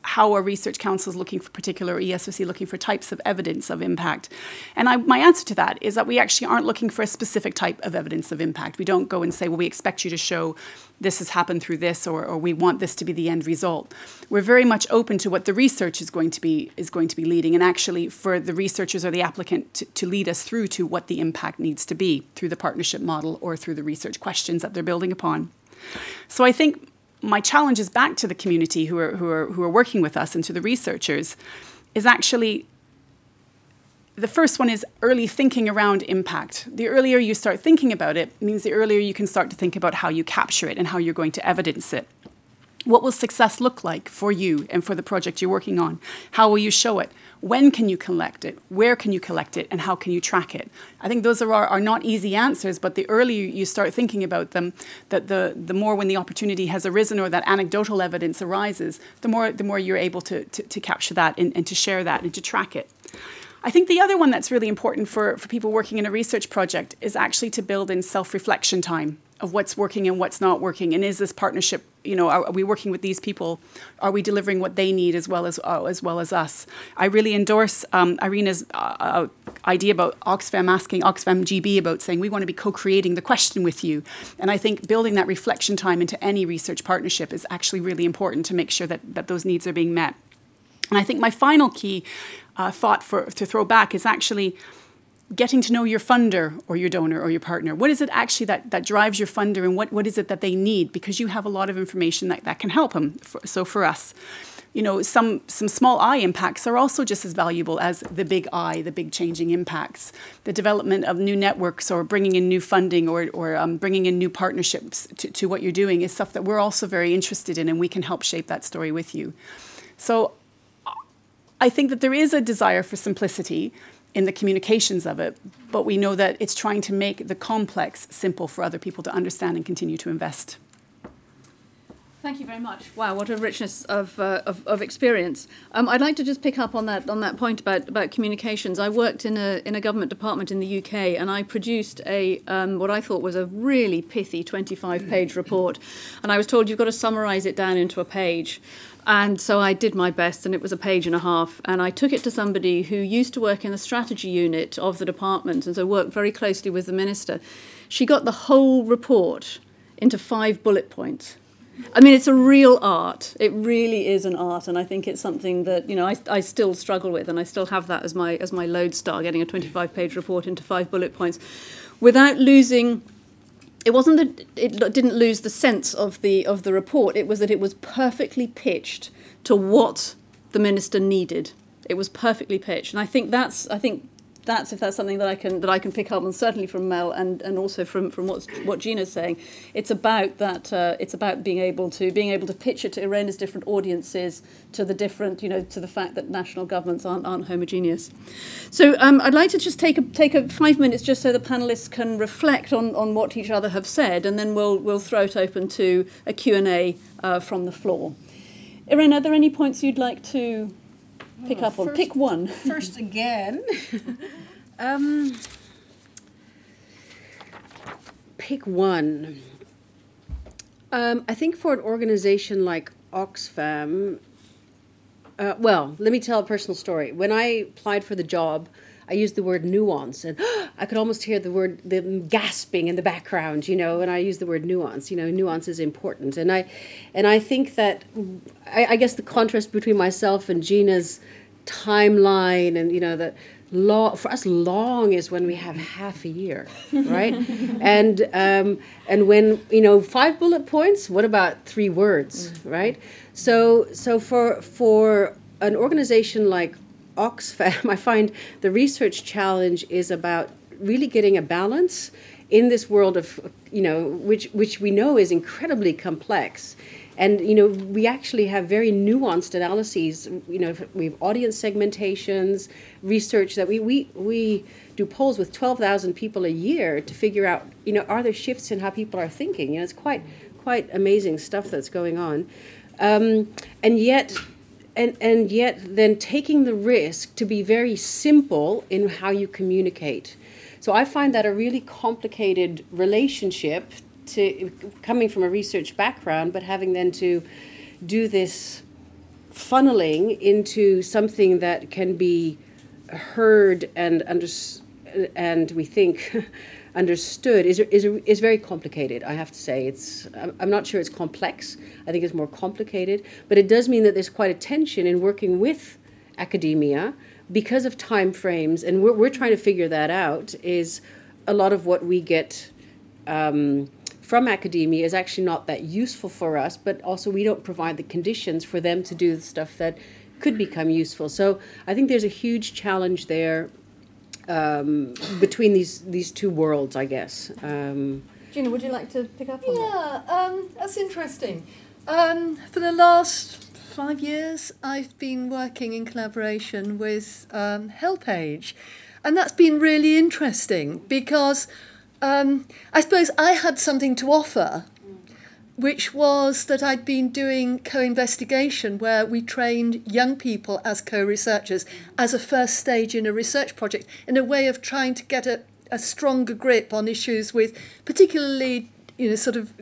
how are research councils looking for particular ESRC looking for types of evidence of impact? And I, my answer to that is that we actually aren't looking for a specific type of evidence of impact. We don't go and say, well, we expect you to show this has happened through this, or, or we want this to be the end result. We're very much open to what the research is going to be is going to be leading, and actually for the researchers or the applicant to, to lead us through to what the impact needs to be through the partnership model or through the research questions that they're building upon. So I think my challenge is back to the community who are, who are, who are working with us and to the researchers is actually the first one is early thinking around impact. The earlier you start thinking about it means the earlier you can start to think about how you capture it and how you're going to evidence it. What will success look like for you and for the project you're working on? How will you show it? When can you collect it? Where can you collect it? And how can you track it? I think those are, are not easy answers, but the earlier you start thinking about them, that the, the more when the opportunity has arisen or that anecdotal evidence arises, the more, the more you're able to, to, to capture that and, and to share that and to track it. I think the other one that's really important for, for people working in a research project is actually to build in self reflection time of what's working and what's not working? And is this partnership you know are, are, we working with these people? Are we delivering what they need as well as uh, as well as us? I really endorse um, Irene's uh, uh idea about oxfam asking oxfam gb about saying we want to be co-creating the question with you. And i think building that reflection time into any research partnership is actually really important to make sure that, that those needs are being met. And i think my final key uh, thought for to throw back is actually getting to know your funder or your donor or your partner. What is it actually that, that drives your funder and what, what is it that they need? Because you have a lot of information that, that can help them. So for us, you know, some, some small I impacts are also just as valuable as the big I, the big changing impacts. The development of new networks or bringing in new funding or, or um, bringing in new partnerships to, to what you're doing is stuff that we're also very interested in and we can help shape that story with you. So I think that there is a desire for simplicity in the communications of it, but we know that it's trying to make the complex simple for other people to understand and continue to invest. Thank you very much. Wow, what a richness of, uh, of, of, experience. Um, I'd like to just pick up on that on that point about, about communications. I worked in a in a government department in the UK, and I produced a um, what I thought was a really pithy 25 page report, and I was told you've got to summarise it down into a page. And so I did my best, and it was a page and a half. And I took it to somebody who used to work in the strategy unit of the department, and so worked very closely with the minister. She got the whole report into five bullet points. I mean, it's a real art. It really is an art, and I think it's something that you know I, I still struggle with, and I still have that as my as my lodestar, getting a 25-page report into five bullet points, without losing it wasn't that it didn't lose the sense of the of the report. It was that it was perfectly pitched to what the minister needed. It was perfectly pitched, and I think that's I think that's if that's something that I can that I can pick up on certainly from Mel and, and also from from what's, what Gina's saying. It's about that. Uh, it's about being able to being able to it to Irene's different audiences, to the different you know to the fact that national governments aren't aren't homogeneous. So um, I'd like to just take a take a five minutes just so the panelists can reflect on on what each other have said, and then we'll we'll throw it open to a Q and A uh, from the floor. Irene, are there any points you'd like to pick up on? Pick one. first again. um, pick one. Um, I think for an organization like Oxfam, uh, well, let me tell a personal story. When I applied for the job, I used the word nuance, and I could almost hear the word the gasping in the background, you know. And I used the word nuance. You know, nuance is important, and I, and I think that, I, I guess the contrast between myself and Gina's timeline, and you know that long for us long is when we have half a year right and um, and when you know five bullet points what about three words mm. right so so for for an organization like Oxfam, I find the research challenge is about really getting a balance in this world of, you know, which, which we know is incredibly complex. And, you know, we actually have very nuanced analyses. You know, we have audience segmentations, research that we, we, we do polls with 12,000 people a year to figure out, you know, are there shifts in how people are thinking? You know, it's quite, quite amazing stuff that's going on. Um, and yet, and and yet then taking the risk to be very simple in how you communicate. So I find that a really complicated relationship to coming from a research background, but having then to do this funneling into something that can be heard and under, and we think understood is, is, is very complicated, I have to say. It's, I'm not sure it's complex. I think it's more complicated. But it does mean that there's quite a tension in working with academia because of time frames. And we're, we're trying to figure that out is a lot of what we get um, from academia is actually not that useful for us, but also we don't provide the conditions for them to do the stuff that could become useful. So I think there's a huge challenge there um, between these these two worlds, I guess. Um, Gina, would you like to pick up on that? Yeah, um, that's interesting. Um, for the last five years, I've been working in collaboration with um, HelpAge, and that's been really interesting because um, I suppose I had something to offer, which was that I'd been doing co investigation where we trained young people as co researchers as a first stage in a research project in a way of trying to get a, a stronger grip on issues with particularly, you know, sort of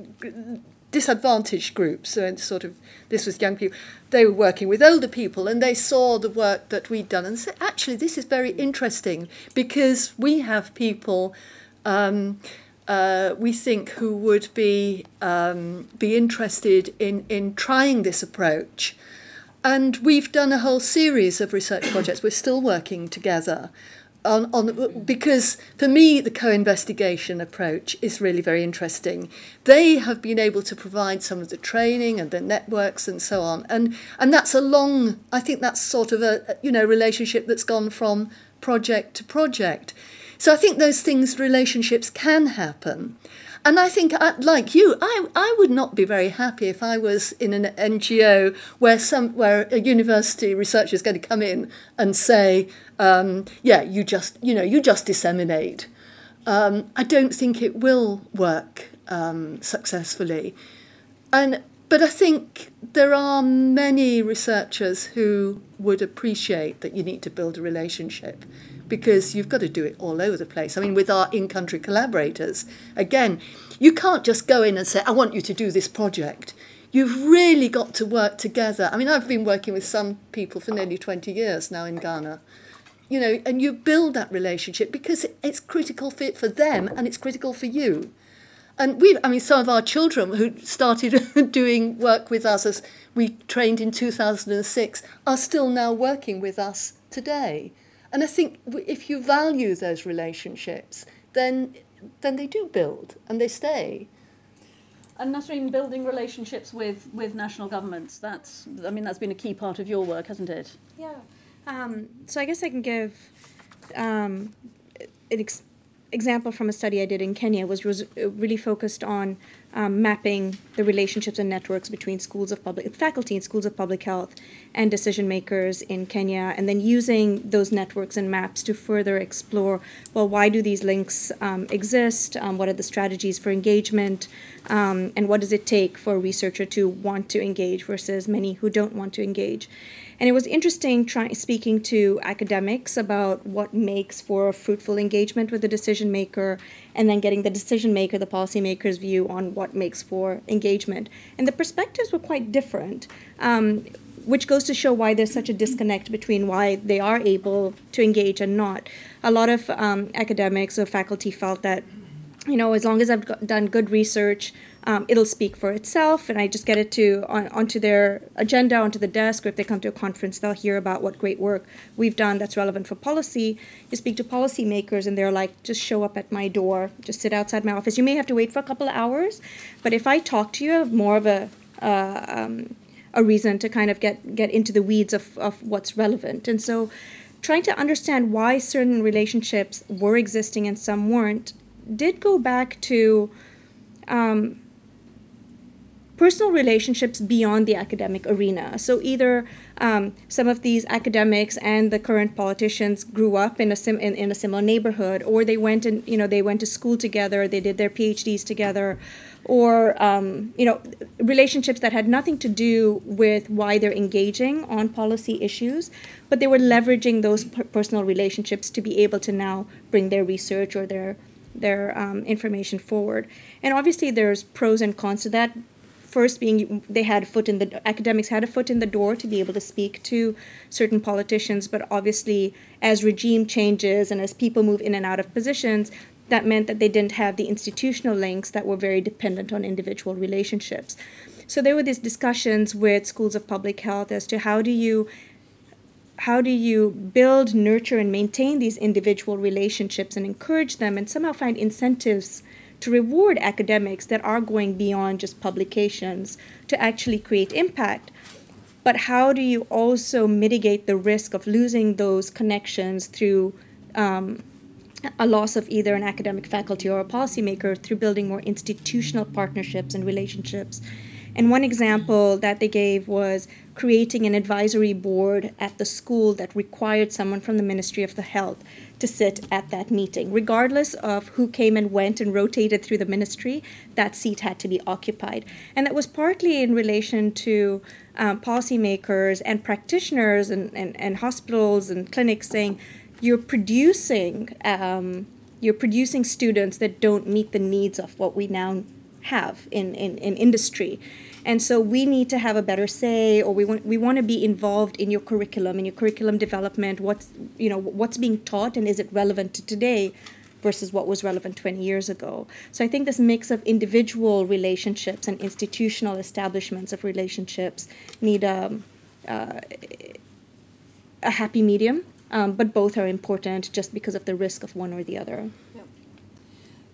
disadvantaged groups. So, sort of, this was young people. They were working with older people and they saw the work that we'd done and said, actually, this is very interesting because we have people. Um, uh, we think who would be um, be interested in in trying this approach. And we've done a whole series of research projects. We're still working together on, on because for me the co-investigation approach is really very interesting. They have been able to provide some of the training and the networks and so on, and and that's a long. I think that's sort of a you know relationship that's gone from project to project. So I think those things, relationships can happen. And I think, uh, like you, I, I would not be very happy if I was in an NGO where some where a university researcher is going to come in and say, um, "Yeah, you just you know you just disseminate." Um, I don't think it will work um, successfully, and but I think there are many researchers who would appreciate that you need to build a relationship because you've got to do it all over the place. I mean, with our in country collaborators, again, you can't just go in and say, I want you to do this project. You've really got to work together. I mean, I've been working with some people for nearly 20 years now in Ghana. You know, and you build that relationship because it's critical fit for them and it's critical for you. And we, I mean, some of our children who started doing work with us as we trained in 2006 are still now working with us today. And I think if you value those relationships, then then they do build and they stay. And Nasreen, building relationships with, with national governments, that's, I mean, that's been a key part of your work, hasn't it? Yeah. Um, so I guess I can give um, an ex- example from a study I did in Kenya, was, was really focused on um, mapping the relationships and networks between schools of public faculty and schools of public health and decision makers in Kenya, and then using those networks and maps to further explore well, why do these links um, exist? Um, what are the strategies for engagement? Um, and what does it take for a researcher to want to engage versus many who don't want to engage? And it was interesting trying speaking to academics about what makes for a fruitful engagement with the decision maker, and then getting the decision maker, the policymaker's view on what makes for engagement. And the perspectives were quite different. Um, which goes to show why there's such a disconnect between why they are able to engage and not. A lot of um, academics or faculty felt that, you know, as long as I've done good research, um, it'll speak for itself, and I just get it to on, onto their agenda, onto the desk, or if they come to a conference, they'll hear about what great work we've done that's relevant for policy. You speak to policymakers, and they're like, just show up at my door, just sit outside my office. You may have to wait for a couple of hours, but if I talk to you, I have more of a uh, um, a reason to kind of get get into the weeds of, of what's relevant, and so trying to understand why certain relationships were existing and some weren't did go back to um, personal relationships beyond the academic arena. So either um, some of these academics and the current politicians grew up in a sim- in, in a similar neighborhood, or they went and you know they went to school together, they did their PhDs together, or um, you know relationships that had nothing to do with why they're engaging on policy issues, but they were leveraging those per- personal relationships to be able to now bring their research or their their um, information forward. And obviously, there's pros and cons to that first being they had a foot in the academics had a foot in the door to be able to speak to certain politicians but obviously as regime changes and as people move in and out of positions that meant that they didn't have the institutional links that were very dependent on individual relationships. So there were these discussions with schools of public health as to how do you how do you build nurture and maintain these individual relationships and encourage them and somehow find incentives to reward academics that are going beyond just publications to actually create impact. But how do you also mitigate the risk of losing those connections through um, a loss of either an academic faculty or a policymaker through building more institutional partnerships and relationships. And one example that they gave was creating an advisory board at the school that required someone from the Ministry of the Health to sit at that meeting. Regardless of who came and went and rotated through the ministry, that seat had to be occupied. And that was partly in relation to um, policymakers and practitioners and, and, and hospitals and clinics saying, you're producing um, you're producing students that don't meet the needs of what we now have in, in, in industry. And so we need to have a better say, or we want we want to be involved in your curriculum, in your curriculum development. What's you know what's being taught, and is it relevant to today, versus what was relevant 20 years ago. So I think this mix of individual relationships and institutional establishments of relationships need um, uh, a happy medium, um, but both are important just because of the risk of one or the other.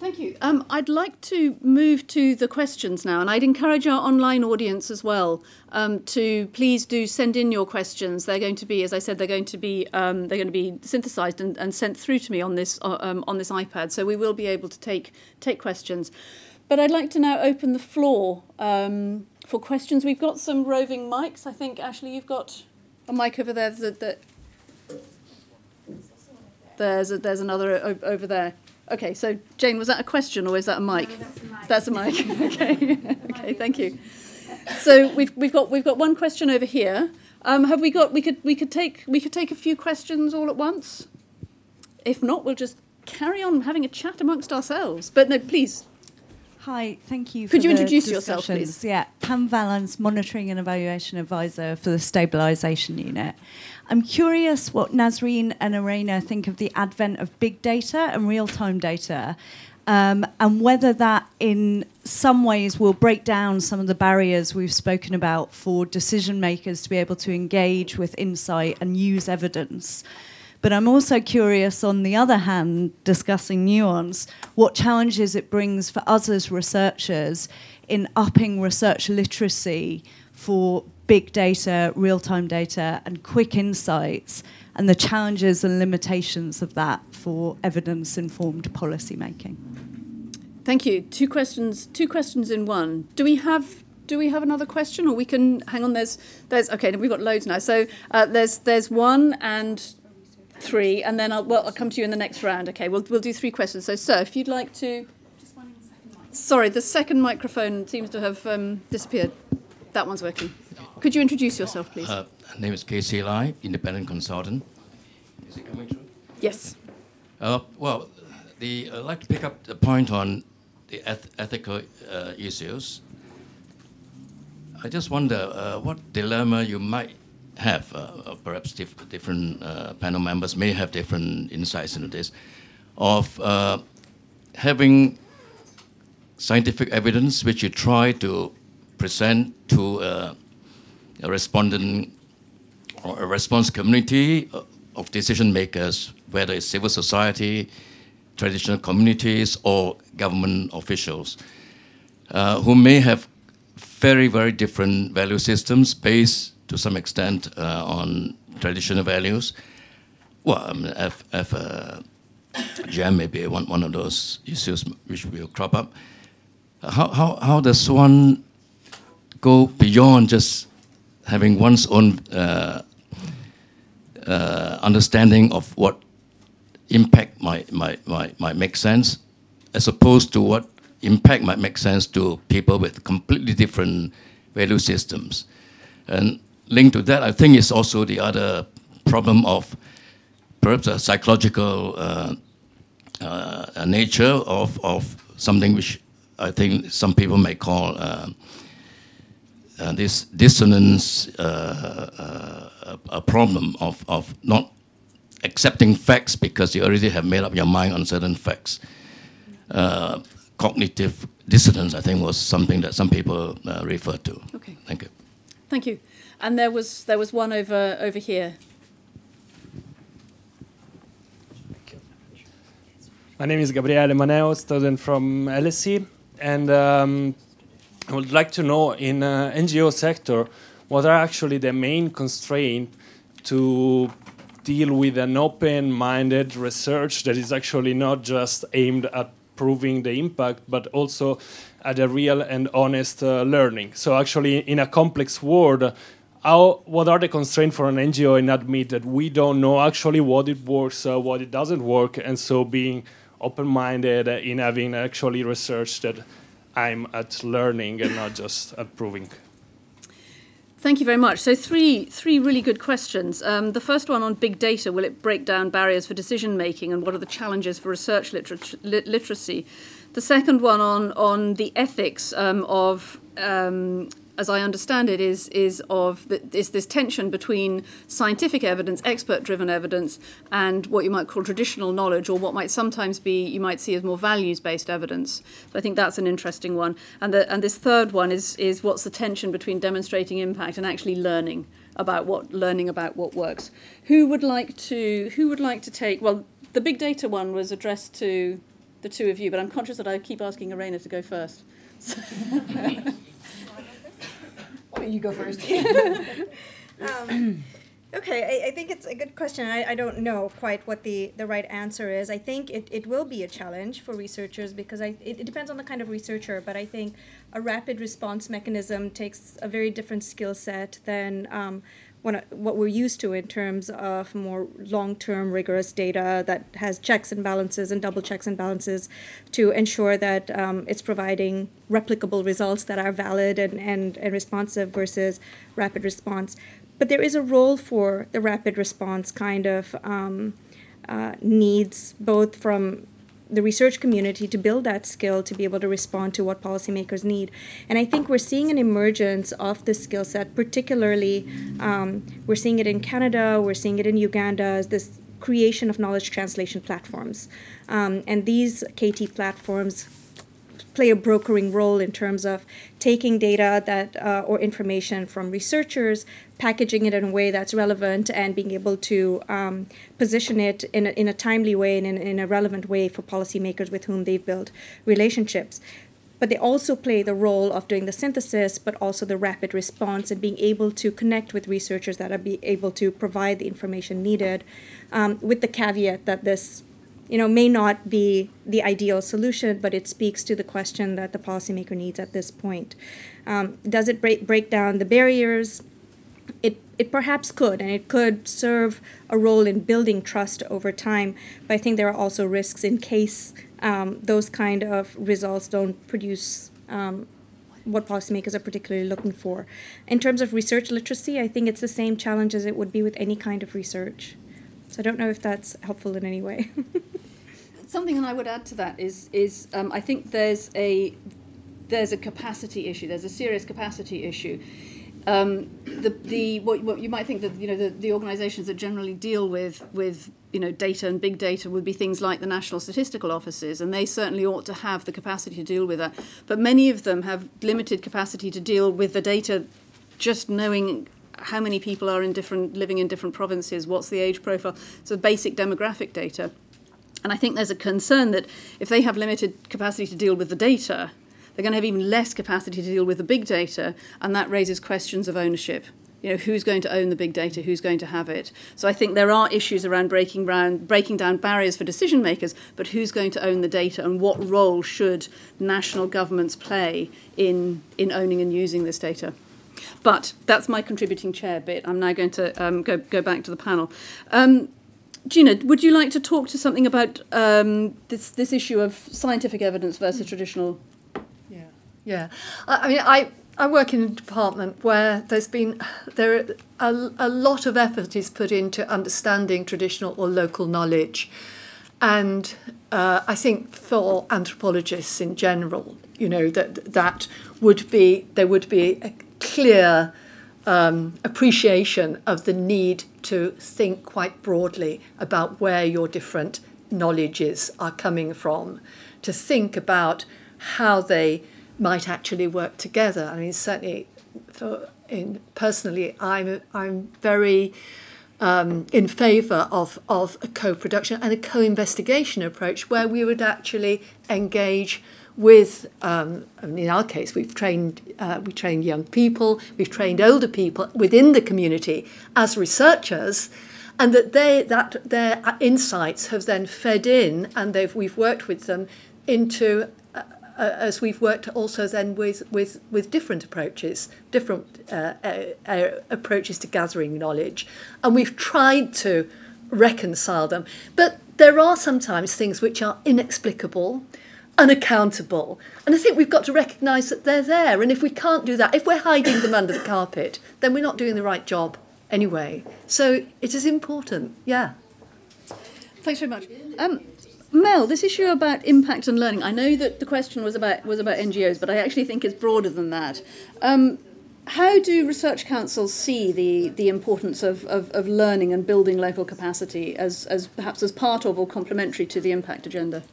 Thank you. Um, I'd like to move to the questions now, and I'd encourage our online audience as well um, to please do send in your questions. They're going to be, as I said, they're going to be um, they're going to be synthesised and, and, sent through to me on this uh, um, on this iPad, so we will be able to take take questions. But I'd like to now open the floor um, for questions. We've got some roving mics. I think Ashley, you've got a mic over there. That, that there's a, there's another over there. Okay, so Jane, was that a question or is that a mic? No, that's a mic. That's a mic. okay. okay, thank you. So we've we've got we've got one question over here. Um, have we got we could we could take we could take a few questions all at once? If not, we'll just carry on having a chat amongst ourselves. But no, please. Hi, thank you. Could you introduce yourself, please? Yeah, Pam Valance, Monitoring and Evaluation Advisor for the Stabilisation Unit. I'm curious what Nasreen and Irene think of the advent of big data and real time data. Um, and whether that in some ways will break down some of the barriers we've spoken about for decision makers to be able to engage with insight and use evidence. But I'm also curious, on the other hand, discussing nuance, what challenges it brings for us as researchers in upping research literacy for big data, real time data, and quick insights, and the challenges and limitations of that for evidence informed policy making. Thank you. Two questions. Two questions in one. Do we have do we have another question, or we can hang on? There's there's okay. We've got loads now. So uh, there's there's one and three, and then I'll well I'll come to you in the next round. Okay, we'll we'll do three questions. So sir, if you'd like to. Sorry, the second microphone seems to have um, disappeared. That one's working. Could you introduce yourself, please? Uh, name is Casey Lai, independent consultant. Is it coming through? Yes. Uh, well, the, I'd like to pick up the point on the eth- ethical uh, issues. I just wonder uh, what dilemma you might have. Uh, perhaps dif- different uh, panel members may have different insights into this, of uh, having scientific evidence which you try to present to a respondent or a response community of decision makers, whether it's civil society, traditional communities, or government officials, uh, who may have very, very different value systems based to some extent uh, on traditional values. Well, I mean, F, F, uh, GM may be one, one of those issues which will crop up. How, how, how does one go beyond just having one's own uh, uh, understanding of what impact might, might, might, might make sense, as opposed to what impact might make sense to people with completely different value systems. And linked to that, I think is also the other problem of perhaps a psychological uh, uh, nature of, of something which I think some people may call uh, uh, this dissonance, uh, uh, a problem of, of not accepting facts because you already have made up your mind on certain facts. Uh, cognitive dissonance, I think, was something that some people uh, refer to. Okay. Thank you. Thank you. And there was there was one over over here. My name is Gabriele Maneo, student from LSE, and um, I would like to know in uh, NGO sector what are actually the main constraints to deal with an open-minded research that is actually not just aimed at proving the impact, but also at a real and honest uh, learning. So actually, in a complex world, how, what are the constraints for an NGO in admit that we don't know actually what it works, uh, what it doesn't work, and so being open-minded in having actually research that I'm at learning and not just at proving. Thank you very much. So three three really good questions. Um, the first one on big data: Will it break down barriers for decision making, and what are the challenges for research literature, lit- literacy? The second one on on the ethics um, of um, as I understand it, is is of the, is this tension between scientific evidence, expert-driven evidence, and what you might call traditional knowledge, or what might sometimes be you might see as more values-based evidence. So I think that's an interesting one. And the, and this third one is is what's the tension between demonstrating impact and actually learning about what learning about what works. Who would like to who would like to take? Well, the big data one was addressed to the two of you, but I'm conscious that I keep asking Irene to go first. You go first? um, okay, I, I, think it's a good question. I, I don't know quite what the, the right answer is. I think it, it will be a challenge for researchers because I, it, it depends on the kind of researcher, but I think a rapid response mechanism takes a very different skill set than um, what, what we're used to in terms of more long term rigorous data that has checks and balances and double checks and balances to ensure that um, it's providing replicable results that are valid and, and, and responsive versus rapid response. But there is a role for the rapid response kind of um, uh, needs, both from the research community to build that skill to be able to respond to what policymakers need. And I think we're seeing an emergence of this skill set, particularly um, we're seeing it in Canada, we're seeing it in Uganda, as this creation of knowledge translation platforms. Um, and these KT platforms play a brokering role in terms of taking data that uh, or information from researchers, packaging it in a way that's relevant, and being able to um, position it in a, in a timely way and in, in a relevant way for policymakers with whom they've built relationships. But they also play the role of doing the synthesis, but also the rapid response and being able to connect with researchers that are be able to provide the information needed, um, with the caveat that this you know, may not be the ideal solution, but it speaks to the question that the policymaker needs at this point. Um, does it break, break down the barriers? It, it perhaps could, and it could serve a role in building trust over time. But I think there are also risks in case um, those kind of results don't produce um, what policymakers are particularly looking for. In terms of research literacy, I think it's the same challenge as it would be with any kind of research. So I don't know if that's helpful in any way. Something that I would add to that is is um, I think there's a there's a capacity issue. There's a serious capacity issue. Um, the the what, what you might think that you know the, the organisations that generally deal with with you know data and big data would be things like the national statistical offices, and they certainly ought to have the capacity to deal with that. But many of them have limited capacity to deal with the data, just knowing how many people are in different living in different provinces, what's the age profile, so basic demographic data. And I think there's a concern that if they have limited capacity to deal with the data, they're going to have even less capacity to deal with the big data, and that raises questions of ownership. You know, who's going to own the big data? Who's going to have it? So I think there are issues around breaking, around breaking down barriers for decision makers, but who's going to own the data, and what role should national governments play in in owning and using this data? But that's my contributing chair bit. I'm now going to um, go, go back to the panel. Um, Gina, would you like to talk to something about um, this, this issue of scientific evidence versus traditional? Yeah, yeah. I, I mean, I, I work in a department where there's been there a, a lot of effort is put into understanding traditional or local knowledge, and uh, I think for anthropologists in general, you know that that would be there would be a clear um, appreciation of the need to think quite broadly about where your different knowledges are coming from, to think about how they might actually work together. I mean, certainly, for in personally, I'm I'm very um, in favour of of a co-production and a co-investigation approach where we would actually engage with, um, in our case, we've trained, uh, we trained young people, we've trained older people within the community as researchers, and that they that their insights have then fed in, and they've we've worked with them into. Uh, uh, as we've worked also then with, with, with different approaches, different uh, approaches to gathering knowledge, and we've tried to reconcile them. But there are sometimes things which are inexplicable, unaccountable. And I think we've got to recognise that they're there. And if we can't do that, if we're hiding them under the carpet, then we're not doing the right job anyway. So it is important, yeah. Thanks very much. Um, Mel, this issue about impact and learning. I know that the question was about was about NGOs, but I actually think it's broader than that. Um, how do research councils see the, the importance of, of, of learning and building local capacity as, as perhaps as part of or complementary to the impact agenda?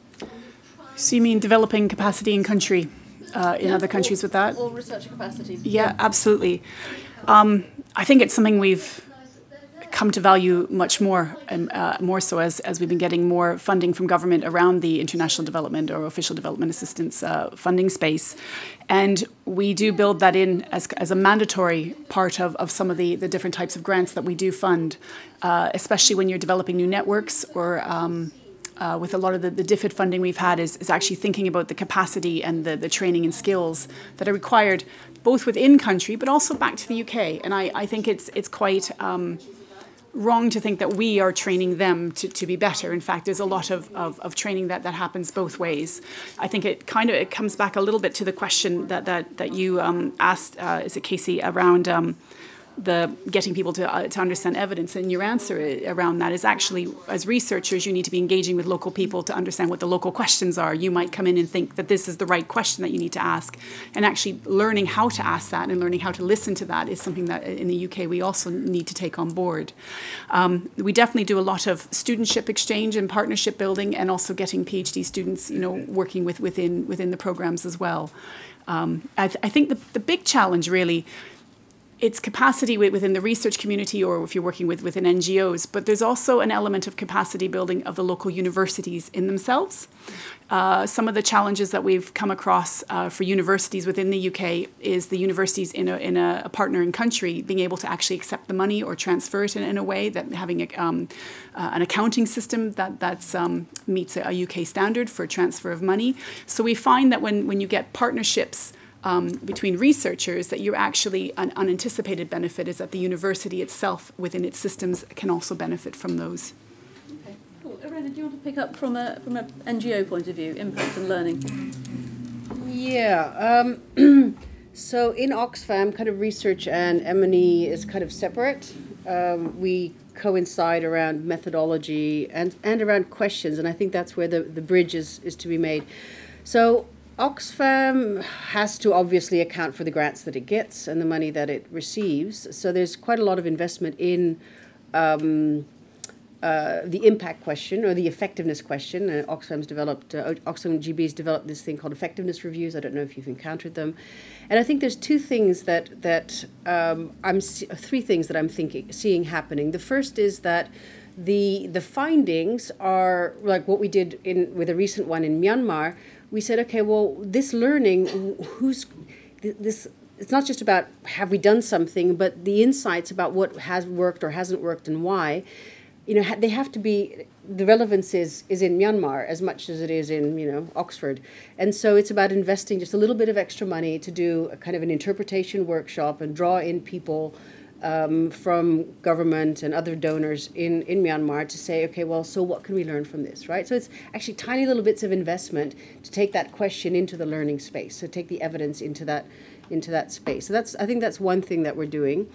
So you mean developing capacity in country, uh, in yeah, other countries or, with that? Or research capacity. Yeah, absolutely. Um, I think it's something we've come to value much more, um, uh, more so as, as we've been getting more funding from government around the international development or official development assistance uh, funding space. And we do build that in as, as a mandatory part of, of some of the, the different types of grants that we do fund, uh, especially when you're developing new networks or um, uh, with a lot of the, the DFID funding we've had is, is actually thinking about the capacity and the, the training and skills that are required both within country but also back to the UK. And I, I think it's, it's quite um, wrong to think that we are training them to, to be better. In fact, there's a lot of, of, of, training that, that happens both ways. I think it kind of it comes back a little bit to the question that, that, that you um, asked, uh, is it Casey, around um, the getting people to, uh, to understand evidence and your answer around that is actually as researchers you need to be engaging with local people to understand what the local questions are. You might come in and think that this is the right question that you need to ask. And actually learning how to ask that and learning how to listen to that is something that in the uk we also need to take on board. Um, we definitely do a lot of studentship exchange and partnership building and also getting phd students you know working with within within the programs as well. Um, I, th- I think the, the big challenge really it's capacity within the research community or if you're working with within NGOs, but there's also an element of capacity building of the local universities in themselves. Uh, some of the challenges that we've come across uh, for universities within the UK is the universities in a, in a, a, partnering country being able to actually accept the money or transfer it in, in a way that having a, um, uh, an accounting system that that's, um, meets a, a UK standard for transfer of money. So we find that when, when you get partnerships um, between researchers that you're actually an unanticipated benefit is that the university itself within its systems can also benefit from those. Okay, cool. Irene, do you want to pick up from a from an NGO point of view, impact and learning? Yeah. Um, so in Oxfam, kind of research and M&E is kind of separate. Um, we coincide around methodology and, and around questions, and I think that's where the, the bridge is, is to be made. So Oxfam has to obviously account for the grants that it gets and the money that it receives. So there's quite a lot of investment in um, uh, the impact question or the effectiveness question. Uh, Oxfam's developed, uh, Oxfam GB's developed this thing called effectiveness reviews. I don't know if you've encountered them. And I think there's two things that that um, I'm three things that I'm thinking seeing happening. The first is that the the findings are like what we did in with a recent one in Myanmar we said, okay, well, this learning, who's this? It's not just about have we done something, but the insights about what has worked or hasn't worked and why. You know, they have to be. The relevance is is in Myanmar as much as it is in you know Oxford, and so it's about investing just a little bit of extra money to do a kind of an interpretation workshop and draw in people um, from government and other donors in, in Myanmar to say, okay, well, so what can we learn from this, right? So it's actually tiny little bits of investment to take that question into the learning space, so take the evidence into that into that space. So that's I think that's one thing that we're doing.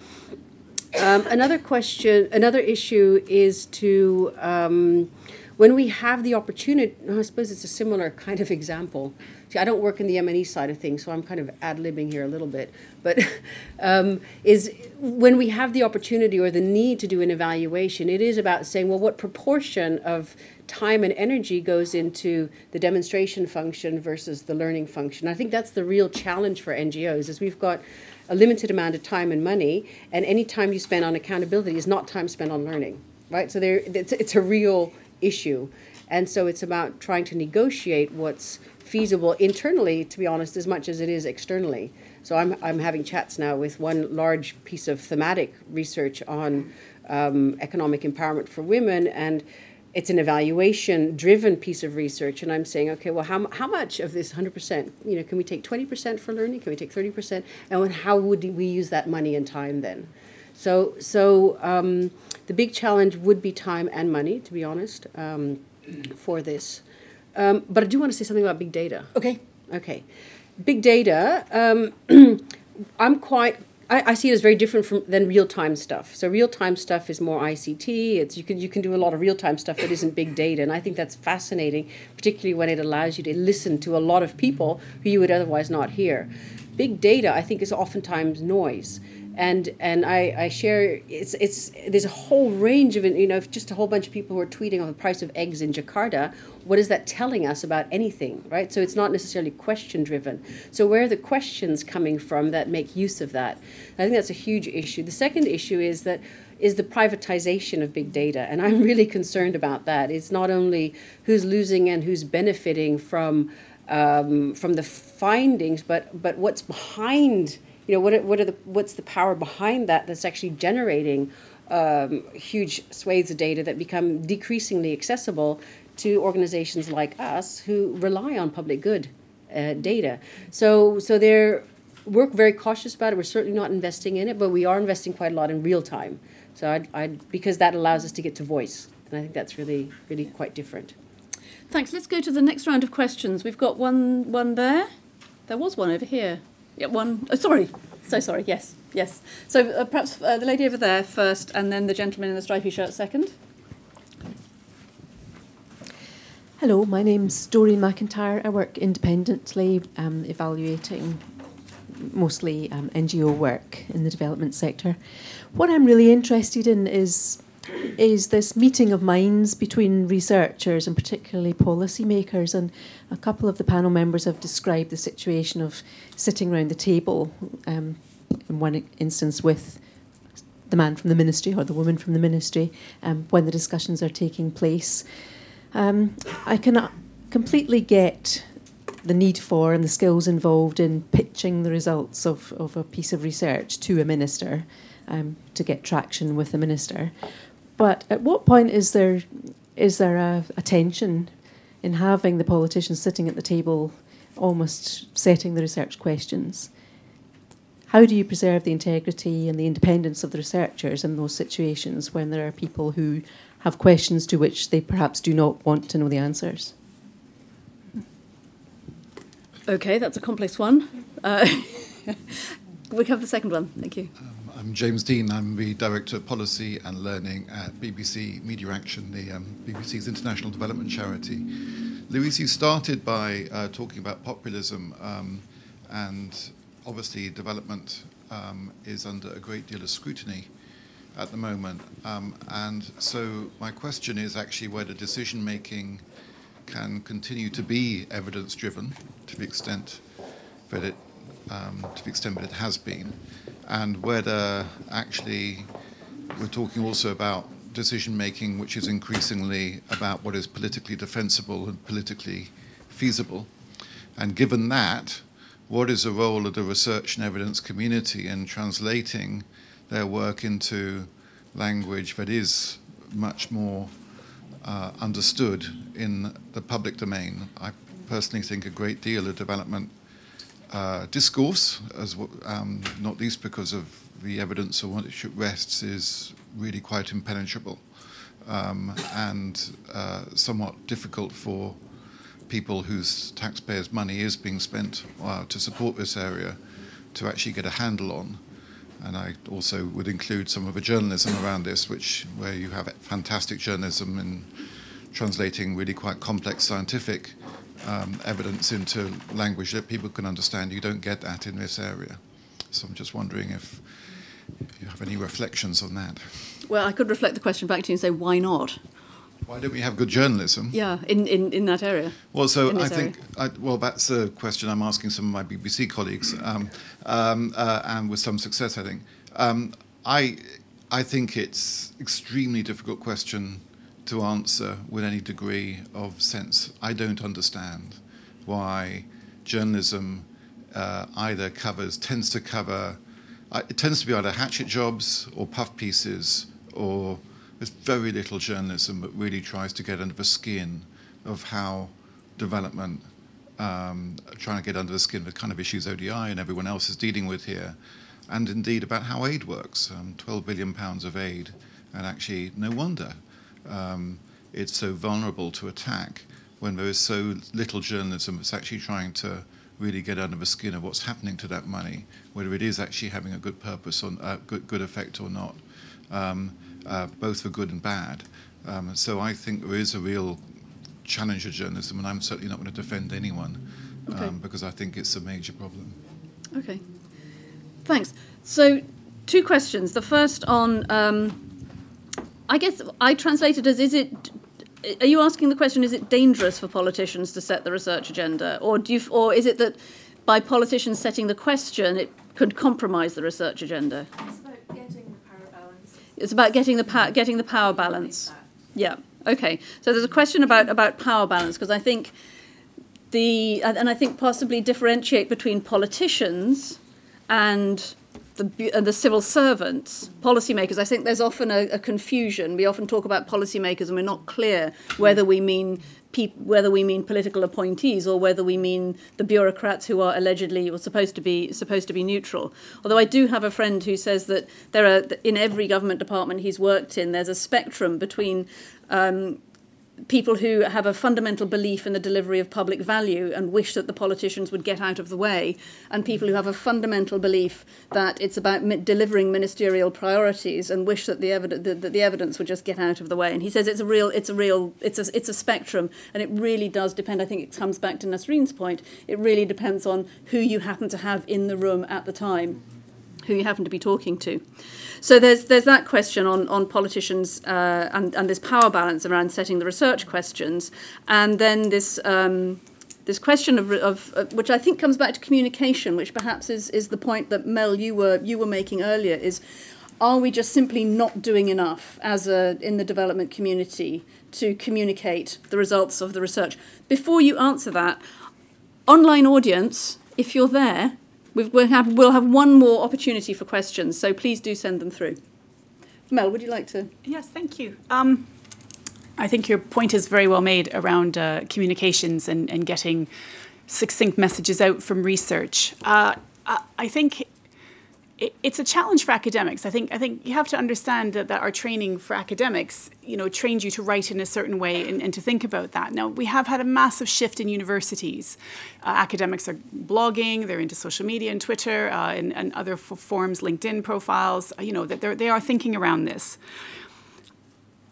Um, another question, another issue is to um, when we have the opportunity. I suppose it's a similar kind of example see, I don't work in the M&E side of things, so I'm kind of ad-libbing here a little bit. But um, is when we have the opportunity or the need to do an evaluation, it is about saying, well, what proportion of time and energy goes into the demonstration function versus the learning function. I think that's the real challenge for NGOs is we've got a limited amount of time and money, and any time you spend on accountability is not time spent on learning, right? So there, it's, it's a real issue. And so it's about trying to negotiate what's feasible internally, to be honest, as much as it is externally. So I'm, I'm having chats now with one large piece of thematic research on um, economic empowerment for women, and it's an evaluation driven piece of research and i'm saying okay well how, how much of this 100% you know can we take 20% for learning can we take 30% and how would we use that money and time then so so um, the big challenge would be time and money to be honest um, for this um, but i do want to say something about big data Okay. okay big data um, i'm quite I, I, see it as very different from than real time stuff. So real time stuff is more ICT. It's you can you can do a lot of real time stuff that isn't big data, and I think that's fascinating, particularly when it allows you to listen to a lot of people who you would otherwise not hear. Big data, I think, is oftentimes noise and and I, I share it's it's there's a whole range of you know just a whole bunch of people who are tweeting on the price of eggs in Jakarta. What is that telling us about anything right? So it's not necessarily question driven. So where are the questions coming from that make use of that? I think that's a huge issue. The second issue is that is the privatization of big data. And I'm really concerned about that. It's not only who's losing and who's benefiting from um, from the findings but but what's behind you know what what are the what's the power behind that that's actually generating um, huge swathes of data that become decreasingly accessible to organizations like us who rely on public good uh, data. So so they're we're very cautious about it. We're certainly not investing in it, but we are investing quite a lot in real time. So I'd, I'd because that allows us to get to voice, and I think that's really really quite different. Thanks. Let's go to the next round of questions. We've got one one there. There was one over here. Yeah, one. Oh, sorry. So sorry. Yes, yes. So uh, perhaps uh, the lady over there first, and then the gentleman in the stripy shirt second. Hello, my name's Doreen McIntyre. I work independently, um, evaluating mostly um, NGO work in the development sector. What I'm really interested in is is this meeting of minds between researchers and particularly policymakers. And a couple of the panel members have described the situation of sitting around the table, um, in one instance with the man from the ministry or the woman from the ministry, um, when the discussions are taking place. Um, I can completely get the need for and the skills involved in pitching the results of, of a piece of research to a minister um, to get traction with the minister. But at what point is there is there a, a tension in having the politicians sitting at the table, almost setting the research questions? How do you preserve the integrity and the independence of the researchers in those situations when there are people who have questions to which they perhaps do not want to know the answers? Okay, that's a complex one. Uh, we have the second one. Thank you. Um, I'm James Deane. I'm the Director of Policy and Learning at BBC Media Action, the um, BBC's international development charity. Louise, you started by uh, talking about populism, um, and obviously development um, is under a great deal of scrutiny at the moment. Um, and so my question is actually whether decision making can continue to be evidence driven to the extent that it um, to the extent that it has been and whether actually we're talking also about decision making which is increasingly about what is politically defensible and politically feasible. And given that, what is the role of the research and evidence community in translating their work into language that is much more uh, understood in the public domain? I personally think a great deal of development uh, discourse, as um, not least because of the evidence on which it rests, is really quite impenetrable um, and uh, somewhat difficult for people whose taxpayers' money is being spent uh, to support this area to actually get a handle on. And I also would include some of the journalism around this, which where you have fantastic journalism in translating really quite complex scientific um, evidence into language that people can understand. You don't get that in this area. So I'm just wondering if you have any reflections on that. Well, I could reflect the question back to you and say, why not? Why don't we have good journalism? Yeah, in, in, in that area. Well, so I think, I, well, that's a question I'm asking some of my BBC colleagues, um, um, uh, and with some success, I think. Um, I, I think it's extremely difficult question to answer with any degree of sense. I don't understand why journalism uh, either covers, tends to cover, uh, it tends to be either hatchet jobs or puff pieces or there's very little journalism that really tries to get under the skin of how development, um, trying to get under the skin of the kind of issues ODI and everyone else is dealing with here, and indeed about how aid works. Um, 12 billion pounds of aid, and actually, no wonder um, it's so vulnerable to attack when there is so little journalism that's actually trying to really get under the skin of what's happening to that money, whether it is actually having a good purpose or uh, good, good effect or not, um, uh, both for good and bad. Um, so I think there is a real challenge of journalism, and I'm certainly not going to defend anyone um, okay. because I think it's a major problem. Okay, thanks. So, two questions. The first on, um, I guess I translated as: Is it are you asking the question? Is it dangerous for politicians to set the research agenda, or do you, or is it that by politicians setting the question, it could compromise the research agenda? It's about getting the power balance. It's about getting the pa- getting the power balance. Yeah. Okay. So there's a question about about power balance because I think the and I think possibly differentiate between politicians and the, uh, the civil servants, policymakers, I think there's often a, a, confusion. We often talk about policymakers and we're not clear whether we mean whether we mean political appointees or whether we mean the bureaucrats who are allegedly or supposed to be supposed to be neutral. Although I do have a friend who says that there are in every government department he's worked in, there's a spectrum between um, people who have a fundamental belief in the delivery of public value and wish that the politicians would get out of the way, and people who have a fundamental belief that it's about mi- delivering ministerial priorities and wish that the, evid- the, the, the evidence would just get out of the way. And he says it's a real, it's a real, it's a, it's a spectrum, and it really does depend. I think it comes back to Nasreen's point. It really depends on who you happen to have in the room at the time, who you happen to be talking to. So there's there's that question on on politicians uh, and and this power balance around setting the research questions, and then this. Um, this question of, of uh, which I think comes back to communication, which perhaps is, is the point that Mel you were you were making earlier, is are we just simply not doing enough as a in the development community to communicate the results of the research? Before you answer that, online audience, if you're there, We've, we'll, have, we'll have one more opportunity for questions, so please do send them through. Mel, would you like to? Yes, thank you. Um, I think your point is very well made around uh, communications and, and getting succinct messages out from research. Uh, I think it, it's a challenge for academics. I think I think you have to understand that, that our training for academics, you know, trains you to write in a certain way and, and to think about that. Now we have had a massive shift in universities. Uh, academics are blogging, they're into social media and Twitter uh, and, and, other f- forms, LinkedIn profiles. You know that they are thinking around this.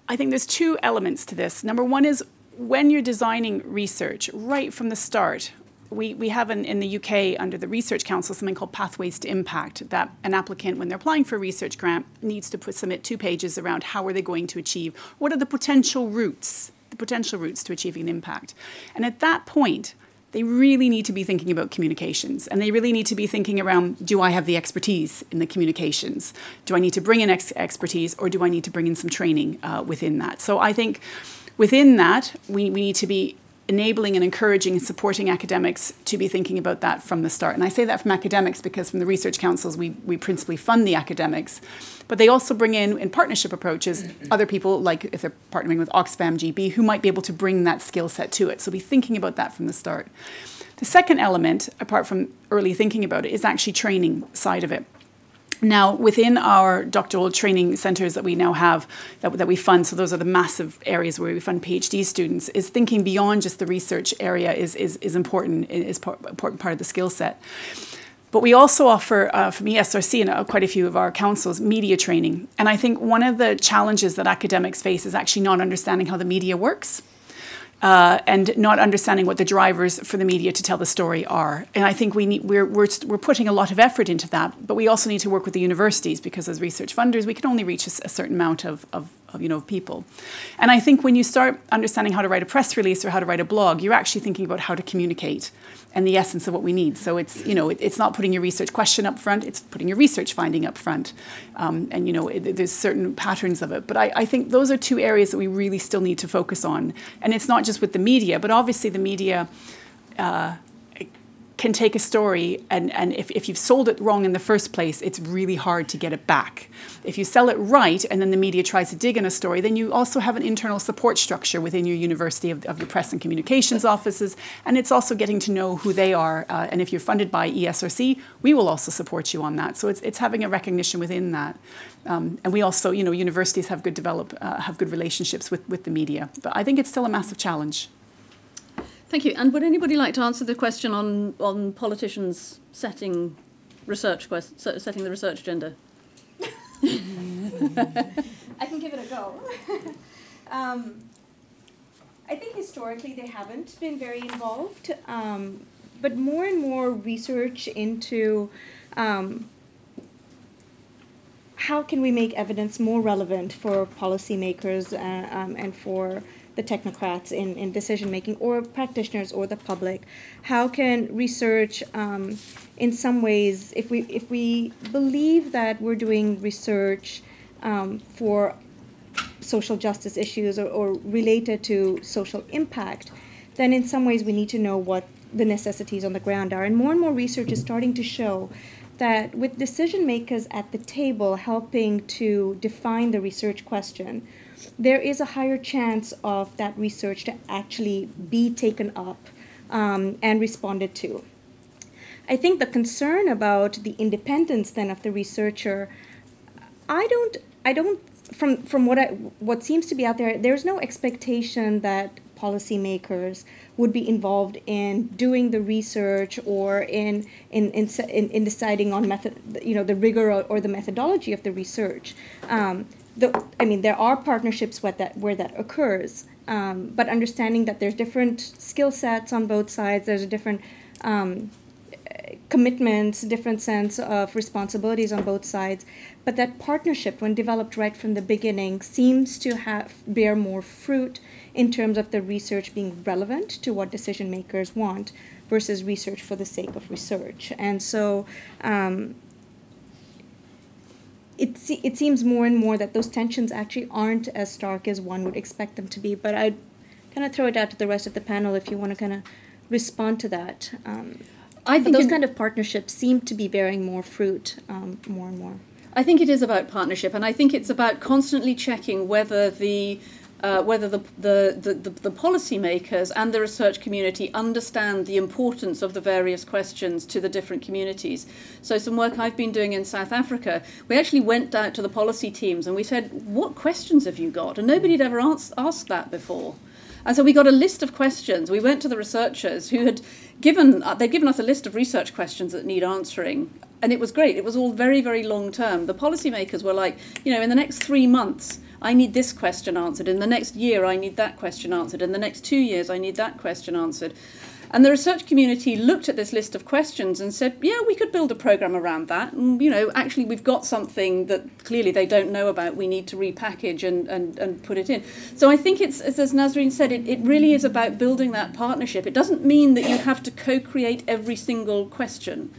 I think there's two elements to this. Number one is when you're designing research right from the start, we, we have in, in the UK under the Research Council something called Pathways to Impact that an applicant, when they're applying for a research grant, needs to put, submit two pages around how are they going to achieve, what are the potential routes, the potential routes to achieving an impact. And at that point, they really need to be thinking about communications and they really need to be thinking around do I have the expertise in the communications? Do I need to bring in ex- expertise or do I need to bring in some training uh, within that? So I think within that, we, we need to be enabling and encouraging and supporting academics to be thinking about that from the start. And I say that from academics because from the research councils, we, we principally fund the academics, but they also bring in, in partnership approaches, other people, like if they're partnering with Oxfam GB, who might be able to bring that skill set to it. So be thinking about that from the start. The second element, apart from early thinking about it, is actually training side of it. Now, within our doctoral training centres that we now have, that, that we fund, so those are the massive areas where we fund PhD students, is thinking beyond just the research area is, is, is important, is part, important part of the skill set. But we also offer uh, from ESRC and uh, quite a few of our councils media training. And I think one of the challenges that academics face is actually not understanding how the media works uh, and not understanding what the drivers for the media to tell the story are. And I think we need, we're, we're, we're putting a lot of effort into that, but we also need to work with the universities because as research funders, we can only reach a, a certain amount of, of, of, you know, people. And I think when you start understanding how to write a press release or how to write a blog, you're actually thinking about how to communicate and the essence of what we need. So it's you know it, it's not putting your research question up front; it's putting your research finding up front. Um, and you know it, there's certain patterns of it. But I, I think those are two areas that we really still need to focus on. And it's not just with the media, but obviously the media. Uh, can take a story and, and if, if you've sold it wrong in the first place, it's really hard to get it back. If you sell it right and then the media tries to dig in a story, then you also have an internal support structure within your university of, of your press and communications offices, and it's also getting to know who they are. Uh, and if you're funded by ESRC, we will also support you on that. So it's, it's having a recognition within that. Um, and we also, you know, universities have good develop, uh, have good relationships with, with the media. But I think it's still a massive challenge. Thank you. And would anybody like to answer the question on, on politicians setting research quest, setting the research agenda? I can give it a go. um, I think historically they haven't been very involved, um, but more and more research into um, how can we make evidence more relevant for policymakers uh, um, and for the technocrats in, in decision making or practitioners or the public? How can research um, in some ways if we if we believe that we're doing research um, for social justice issues or, or related to social impact then in some ways we need to know what the necessities on the ground are. And more and more research is starting to show that with decision makers at the table helping to define the research question there is a higher chance of that research to actually be taken up um, and responded to. I think the concern about the independence then of the researcher, I don't, I don't, from from what I what seems to be out there, there's no expectation that policymakers would be involved in doing the research or in in in, in, in deciding on method, you know, the rigor or, or the methodology of the research. Um, the, I mean, there are partnerships where that where that occurs, um, but understanding that there's different skill sets on both sides, there's a different um, commitments, different sense of responsibilities on both sides, but that partnership, when developed right from the beginning, seems to have bear more fruit in terms of the research being relevant to what decision makers want versus research for the sake of research. And so um, it, se- it seems more and more that those tensions actually aren't as stark as one would expect them to be. But I'd kind of throw it out to the rest of the panel if you want to kind of respond to that. Um, I think those kind of partnerships seem to be bearing more fruit um, more and more. I think it is about partnership, and I think it's about constantly checking whether the uh, whether the, the, the, the, the policymakers and the research community understand the importance of the various questions to the different communities. So, some work I've been doing in South Africa, we actually went out to the policy teams and we said, What questions have you got? And nobody had ever asked, asked that before. And so we got a list of questions. We went to the researchers who had given uh, they'd given us a list of research questions that need answering, and it was great. It was all very very long term. The policymakers were like, you know, in the next three months, I need this question answered. In the next year, I need that question answered. In the next two years, I need that question answered. And the research community looked at this list of questions and said, yeah, we could build a program around that. And, you know, actually, we've got something that clearly they don't know about. We need to repackage and, and, and put it in. So I think it's, as Nasreen said, it, it really is about building that partnership. It doesn't mean that you have to co create every single question,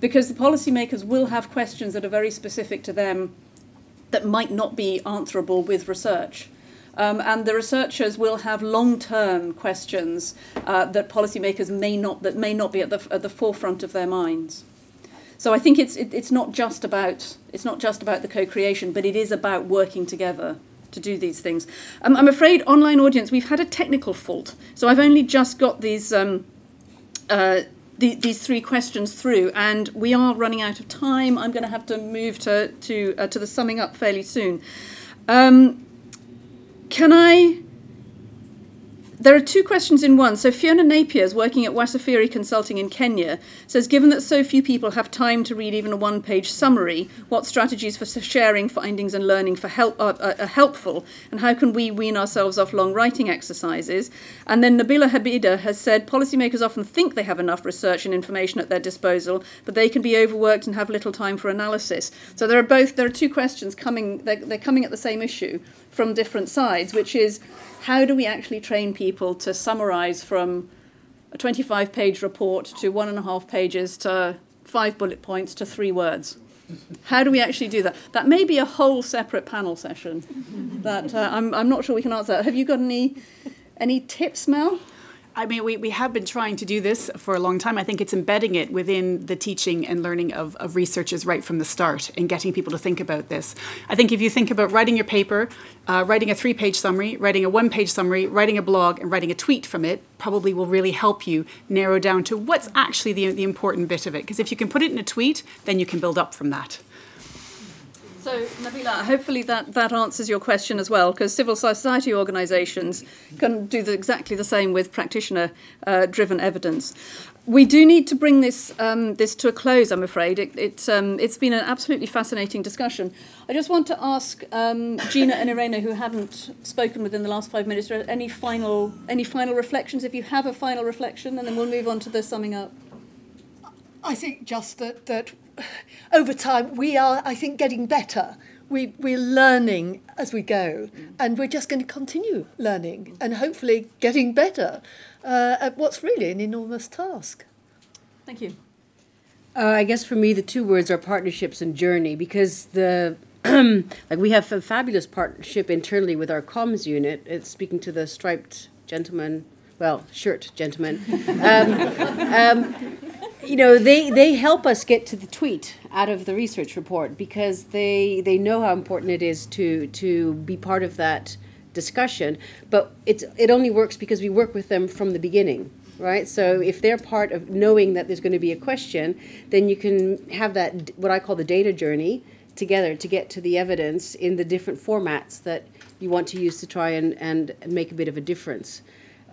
because the policymakers will have questions that are very specific to them that might not be answerable with research. Um, and the researchers will have long-term questions uh, that policymakers may not that may not be at the at the forefront of their minds. So I think it's it, it's not just about it's not just about the co-creation, but it is about working together to do these things. Um, I'm afraid, online audience, we've had a technical fault, so I've only just got these. Um, uh, the, these three questions through, and we are running out of time. I'm going to have to move to to uh, to the summing up fairly soon. Um, can I there are two questions in one. So Fiona Napier working at Wasafiri Consulting in Kenya. Says, given that so few people have time to read even a one-page summary, what strategies for sharing findings and learning for help are, are, helpful, and how can we wean ourselves off long writing exercises? And then Nabila Habida has said, policymakers often think they have enough research and information at their disposal, but they can be overworked and have little time for analysis. So there are both there are two questions coming. They're, they're coming at the same issue from different sides, which is how do we actually train people to summarize from a 25 page report to one and a half pages to five bullet points to three words? How do we actually do that? That may be a whole separate panel session. that uh, I'm, I'm not sure we can answer. Have you got any any tips, Mel? I mean, we, we have been trying to do this for a long time. I think it's embedding it within the teaching and learning of, of researchers right from the start and getting people to think about this. I think if you think about writing your paper, uh, writing a three page summary, writing a one page summary, writing a blog, and writing a tweet from it, probably will really help you narrow down to what's actually the, the important bit of it. Because if you can put it in a tweet, then you can build up from that. So, Nabila, hopefully that, that answers your question as well, because civil society organisations can do the, exactly the same with practitioner uh, driven evidence. We do need to bring this um, this to a close, I'm afraid. It, it, um, it's been an absolutely fascinating discussion. I just want to ask um, Gina and Irene, who haven't spoken within the last five minutes, any final, any final reflections? If you have a final reflection, and then we'll move on to the summing up. I think just that, that over time, we are, I think, getting better. We, we're learning as we go, and we're just going to continue learning and hopefully getting better uh, at what's really an enormous task. Thank you. Uh, I guess for me, the two words are partnerships and journey because the like we have a fabulous partnership internally with our comms unit. It's speaking to the striped gentleman, well, shirt gentleman. Um, um, you know, they, they help us get to the tweet out of the research report because they they know how important it is to to be part of that discussion. But it's it only works because we work with them from the beginning, right? So if they're part of knowing that there's going to be a question, then you can have that what I call the data journey together to get to the evidence in the different formats that you want to use to try and, and make a bit of a difference.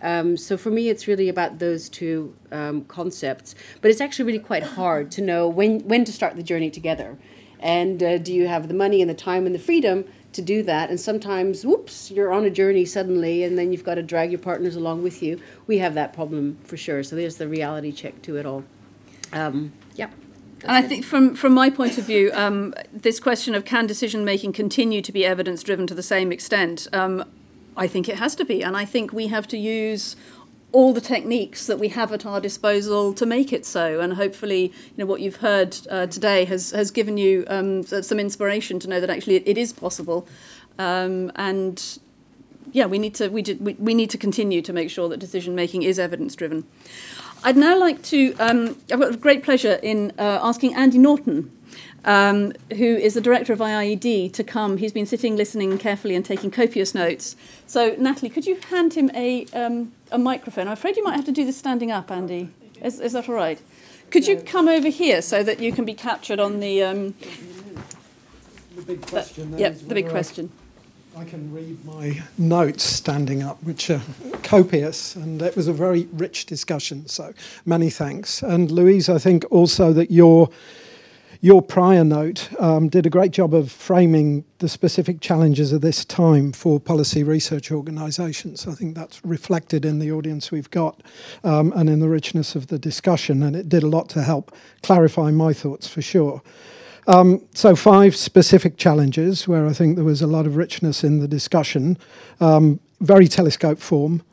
Um, so for me, it's really about those two um, concepts. But it's actually really quite hard to know when, when to start the journey together. And uh, do you have the money and the time and the freedom to do that? And sometimes, whoops, you're on a journey suddenly, and then you've got to drag your partners along with you. We have that problem for sure. So there's the reality check to it all. Um, yeah. And I think, from, from my point of view, um, this question of can decision making continue to be evidence driven to the same extent? Um, I think it has to be. And I think we have to use all the techniques that we have at our disposal to make it so. And hopefully, you know, what you've heard uh, today has, has given you um, some inspiration to know that actually it, it is possible. Um, and yeah, we need to we, did, we, we need to continue to make sure that decision making is evidence driven. I'd now like to. Um, I've got great pleasure in uh, asking Andy Norton um, who is the director of IIED, to come. He's been sitting, listening carefully, and taking copious notes. So, Natalie, could you hand him a, um, a microphone? I'm afraid you might have to do this standing up, Andy. Is, is that all right? Could you come over here so that you can be captured on the. Um, the big question. Yeah, the big question. I, I can read my notes standing up, which are copious, and it was a very rich discussion. So many thanks. And Louise, I think also that you're your prior note um, did a great job of framing the specific challenges of this time for policy research organisations. I think that's reflected in the audience we've got um, and in the richness of the discussion, and it did a lot to help clarify my thoughts for sure. Um, so, five specific challenges where I think there was a lot of richness in the discussion, um, very telescope form.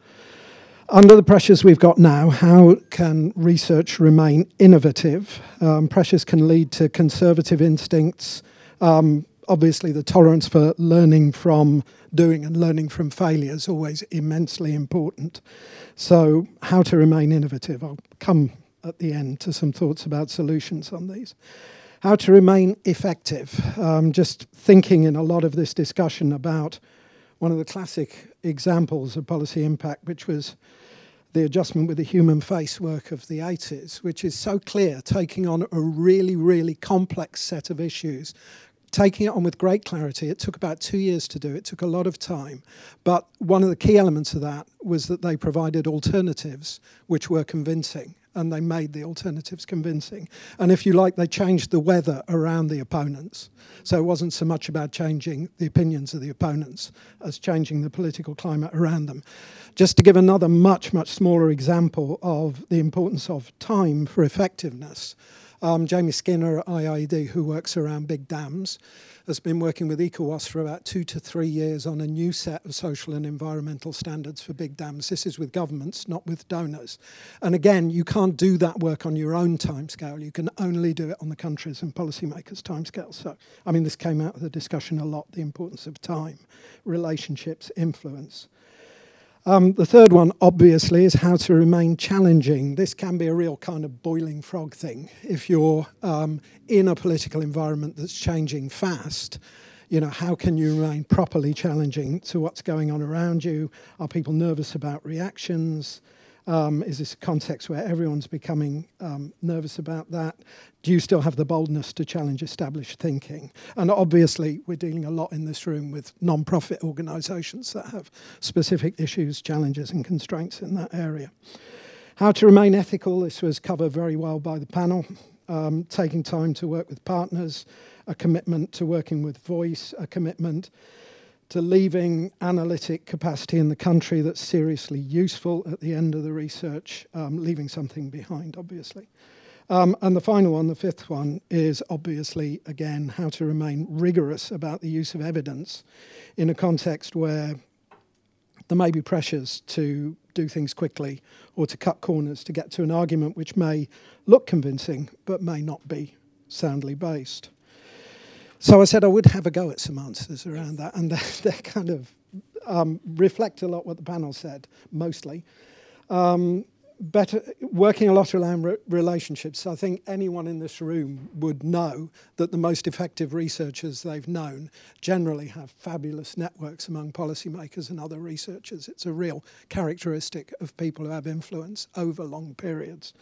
Under the pressures we've got now, how can research remain innovative? Um, pressures can lead to conservative instincts. Um, obviously, the tolerance for learning from doing and learning from failure is always immensely important. So, how to remain innovative? I'll come at the end to some thoughts about solutions on these. How to remain effective? Um, just thinking in a lot of this discussion about one of the classic examples of policy impact, which was the adjustment with the human face work of the 80s, which is so clear, taking on a really, really complex set of issues, taking it on with great clarity. It took about two years to do it, took a lot of time. But one of the key elements of that was that they provided alternatives which were convincing and they made the alternatives convincing. And if you like, they changed the weather around the opponents. So it wasn't so much about changing the opinions of the opponents as changing the political climate around them. Just to give another much, much smaller example of the importance of time for effectiveness, um, Jamie Skinner at IIED, who works around big dams, has been working with ECOWAS for about two to three years on a new set of social and environmental standards for big dams. This is with governments, not with donors. And again, you can't do that work on your own timescale. You can only do it on the countries and policymakers' timescale. So, I mean, this came out of the discussion a lot the importance of time, relationships, influence. Um, the third one, obviously, is how to remain challenging. This can be a real kind of boiling frog thing. If you're um, in a political environment that's changing fast, you know, how can you remain properly challenging to what's going on around you? Are people nervous about reactions? Um, is this a context where everyone's becoming um, nervous about that? Do you still have the boldness to challenge established thinking? And obviously, we're dealing a lot in this room with non profit organisations that have specific issues, challenges, and constraints in that area. How to remain ethical, this was covered very well by the panel. Um, taking time to work with partners, a commitment to working with voice, a commitment to leaving analytic capacity in the country that's seriously useful at the end of the research, um, leaving something behind, obviously. Um, and the final one, the fifth one, is obviously, again, how to remain rigorous about the use of evidence in a context where there may be pressures to do things quickly or to cut corners to get to an argument which may look convincing but may not be soundly based. So I said I would have a go at some answers around that, and they kind of um, reflect a lot what the panel said, mostly. Um, better working a lot around re- relationships. I think anyone in this room would know that the most effective researchers they've known generally have fabulous networks among policymakers and other researchers. It's a real characteristic of people who have influence over long periods.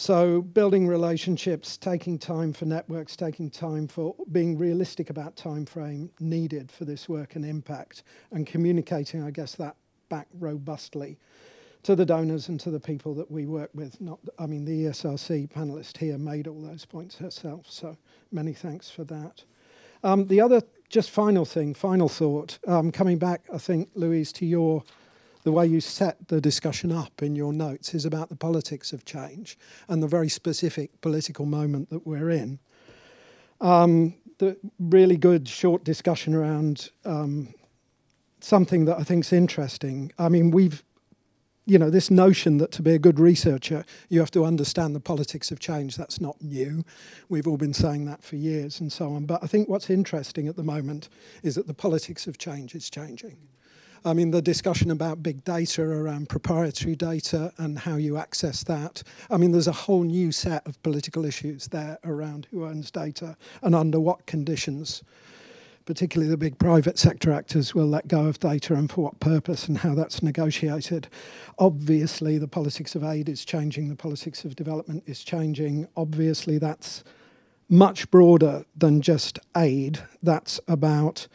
So, building relationships, taking time for networks, taking time for being realistic about time frame needed for this work and impact, and communicating, I guess, that back robustly to the donors and to the people that we work with. Not, I mean, the ESRC panelist here made all those points herself, so many thanks for that. Um, the other, just final thing, final thought, um, coming back, I think, Louise, to your the way you set the discussion up in your notes is about the politics of change and the very specific political moment that we're in. Um, the really good short discussion around um, something that I think is interesting. I mean, we've, you know, this notion that to be a good researcher, you have to understand the politics of change, that's not new. We've all been saying that for years and so on. But I think what's interesting at the moment is that the politics of change is changing. I mean, the discussion about big data around proprietary data and how you access that. I mean, there's a whole new set of political issues there around who owns data and under what conditions. Particularly, the big private sector actors will let go of data and for what purpose and how that's negotiated. Obviously, the politics of aid is changing, the politics of development is changing. Obviously, that's much broader than just aid. That's about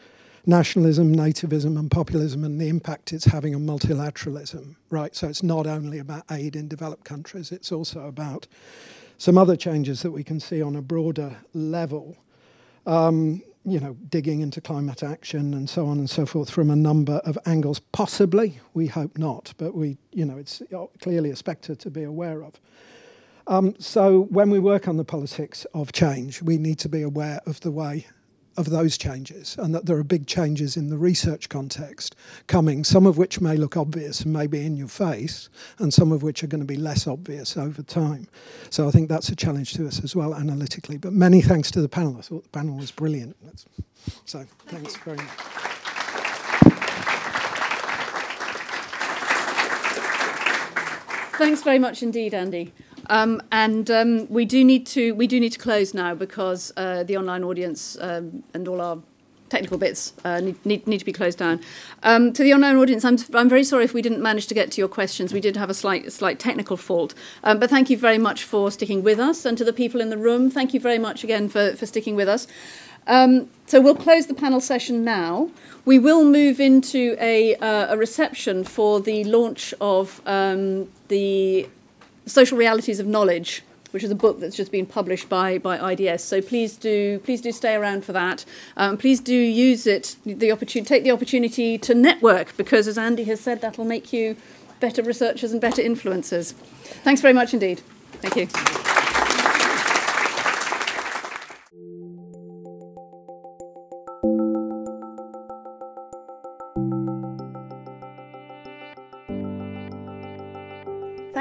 nationalism, nativism, and populism and the impact it's having on multilateralism, right? So it's not only about aid in developed countries, it's also about some other changes that we can see on a broader level. Um, you know, digging into climate action and so on and so forth from a number of angles. Possibly, we hope not, but we, you know, it's clearly a spectre to be aware of. Um, so when we work on the politics of change, we need to be aware of the way of those changes and that there are big changes in the research context coming, some of which may look obvious and may be in your face, and some of which are going to be less obvious over time. So I think that's a challenge to us as well analytically. But many thanks to the panel. I thought the panel was brilliant. So thanks Thank very much. Thanks very much indeed, Andy. Um, and um, we do need to we do need to close now because uh, the online audience um, and all our technical bits uh, need, need, need to be closed down. Um, to the online audience, I'm, I'm very sorry if we didn't manage to get to your questions. We did have a slight, slight technical fault. Um, but thank you very much for sticking with us. And to the people in the room, thank you very much again for, for sticking with us. Um, so we'll close the panel session now. We will move into a, uh, a reception for the launch of um, the Social Realities of Knowledge, which is a book that's just been published by, by IDS. So please do please do stay around for that. Um, please do use it the opportunity take the opportunity to network because as Andy has said that'll make you better researchers and better influencers. Thanks very much indeed. Thank you.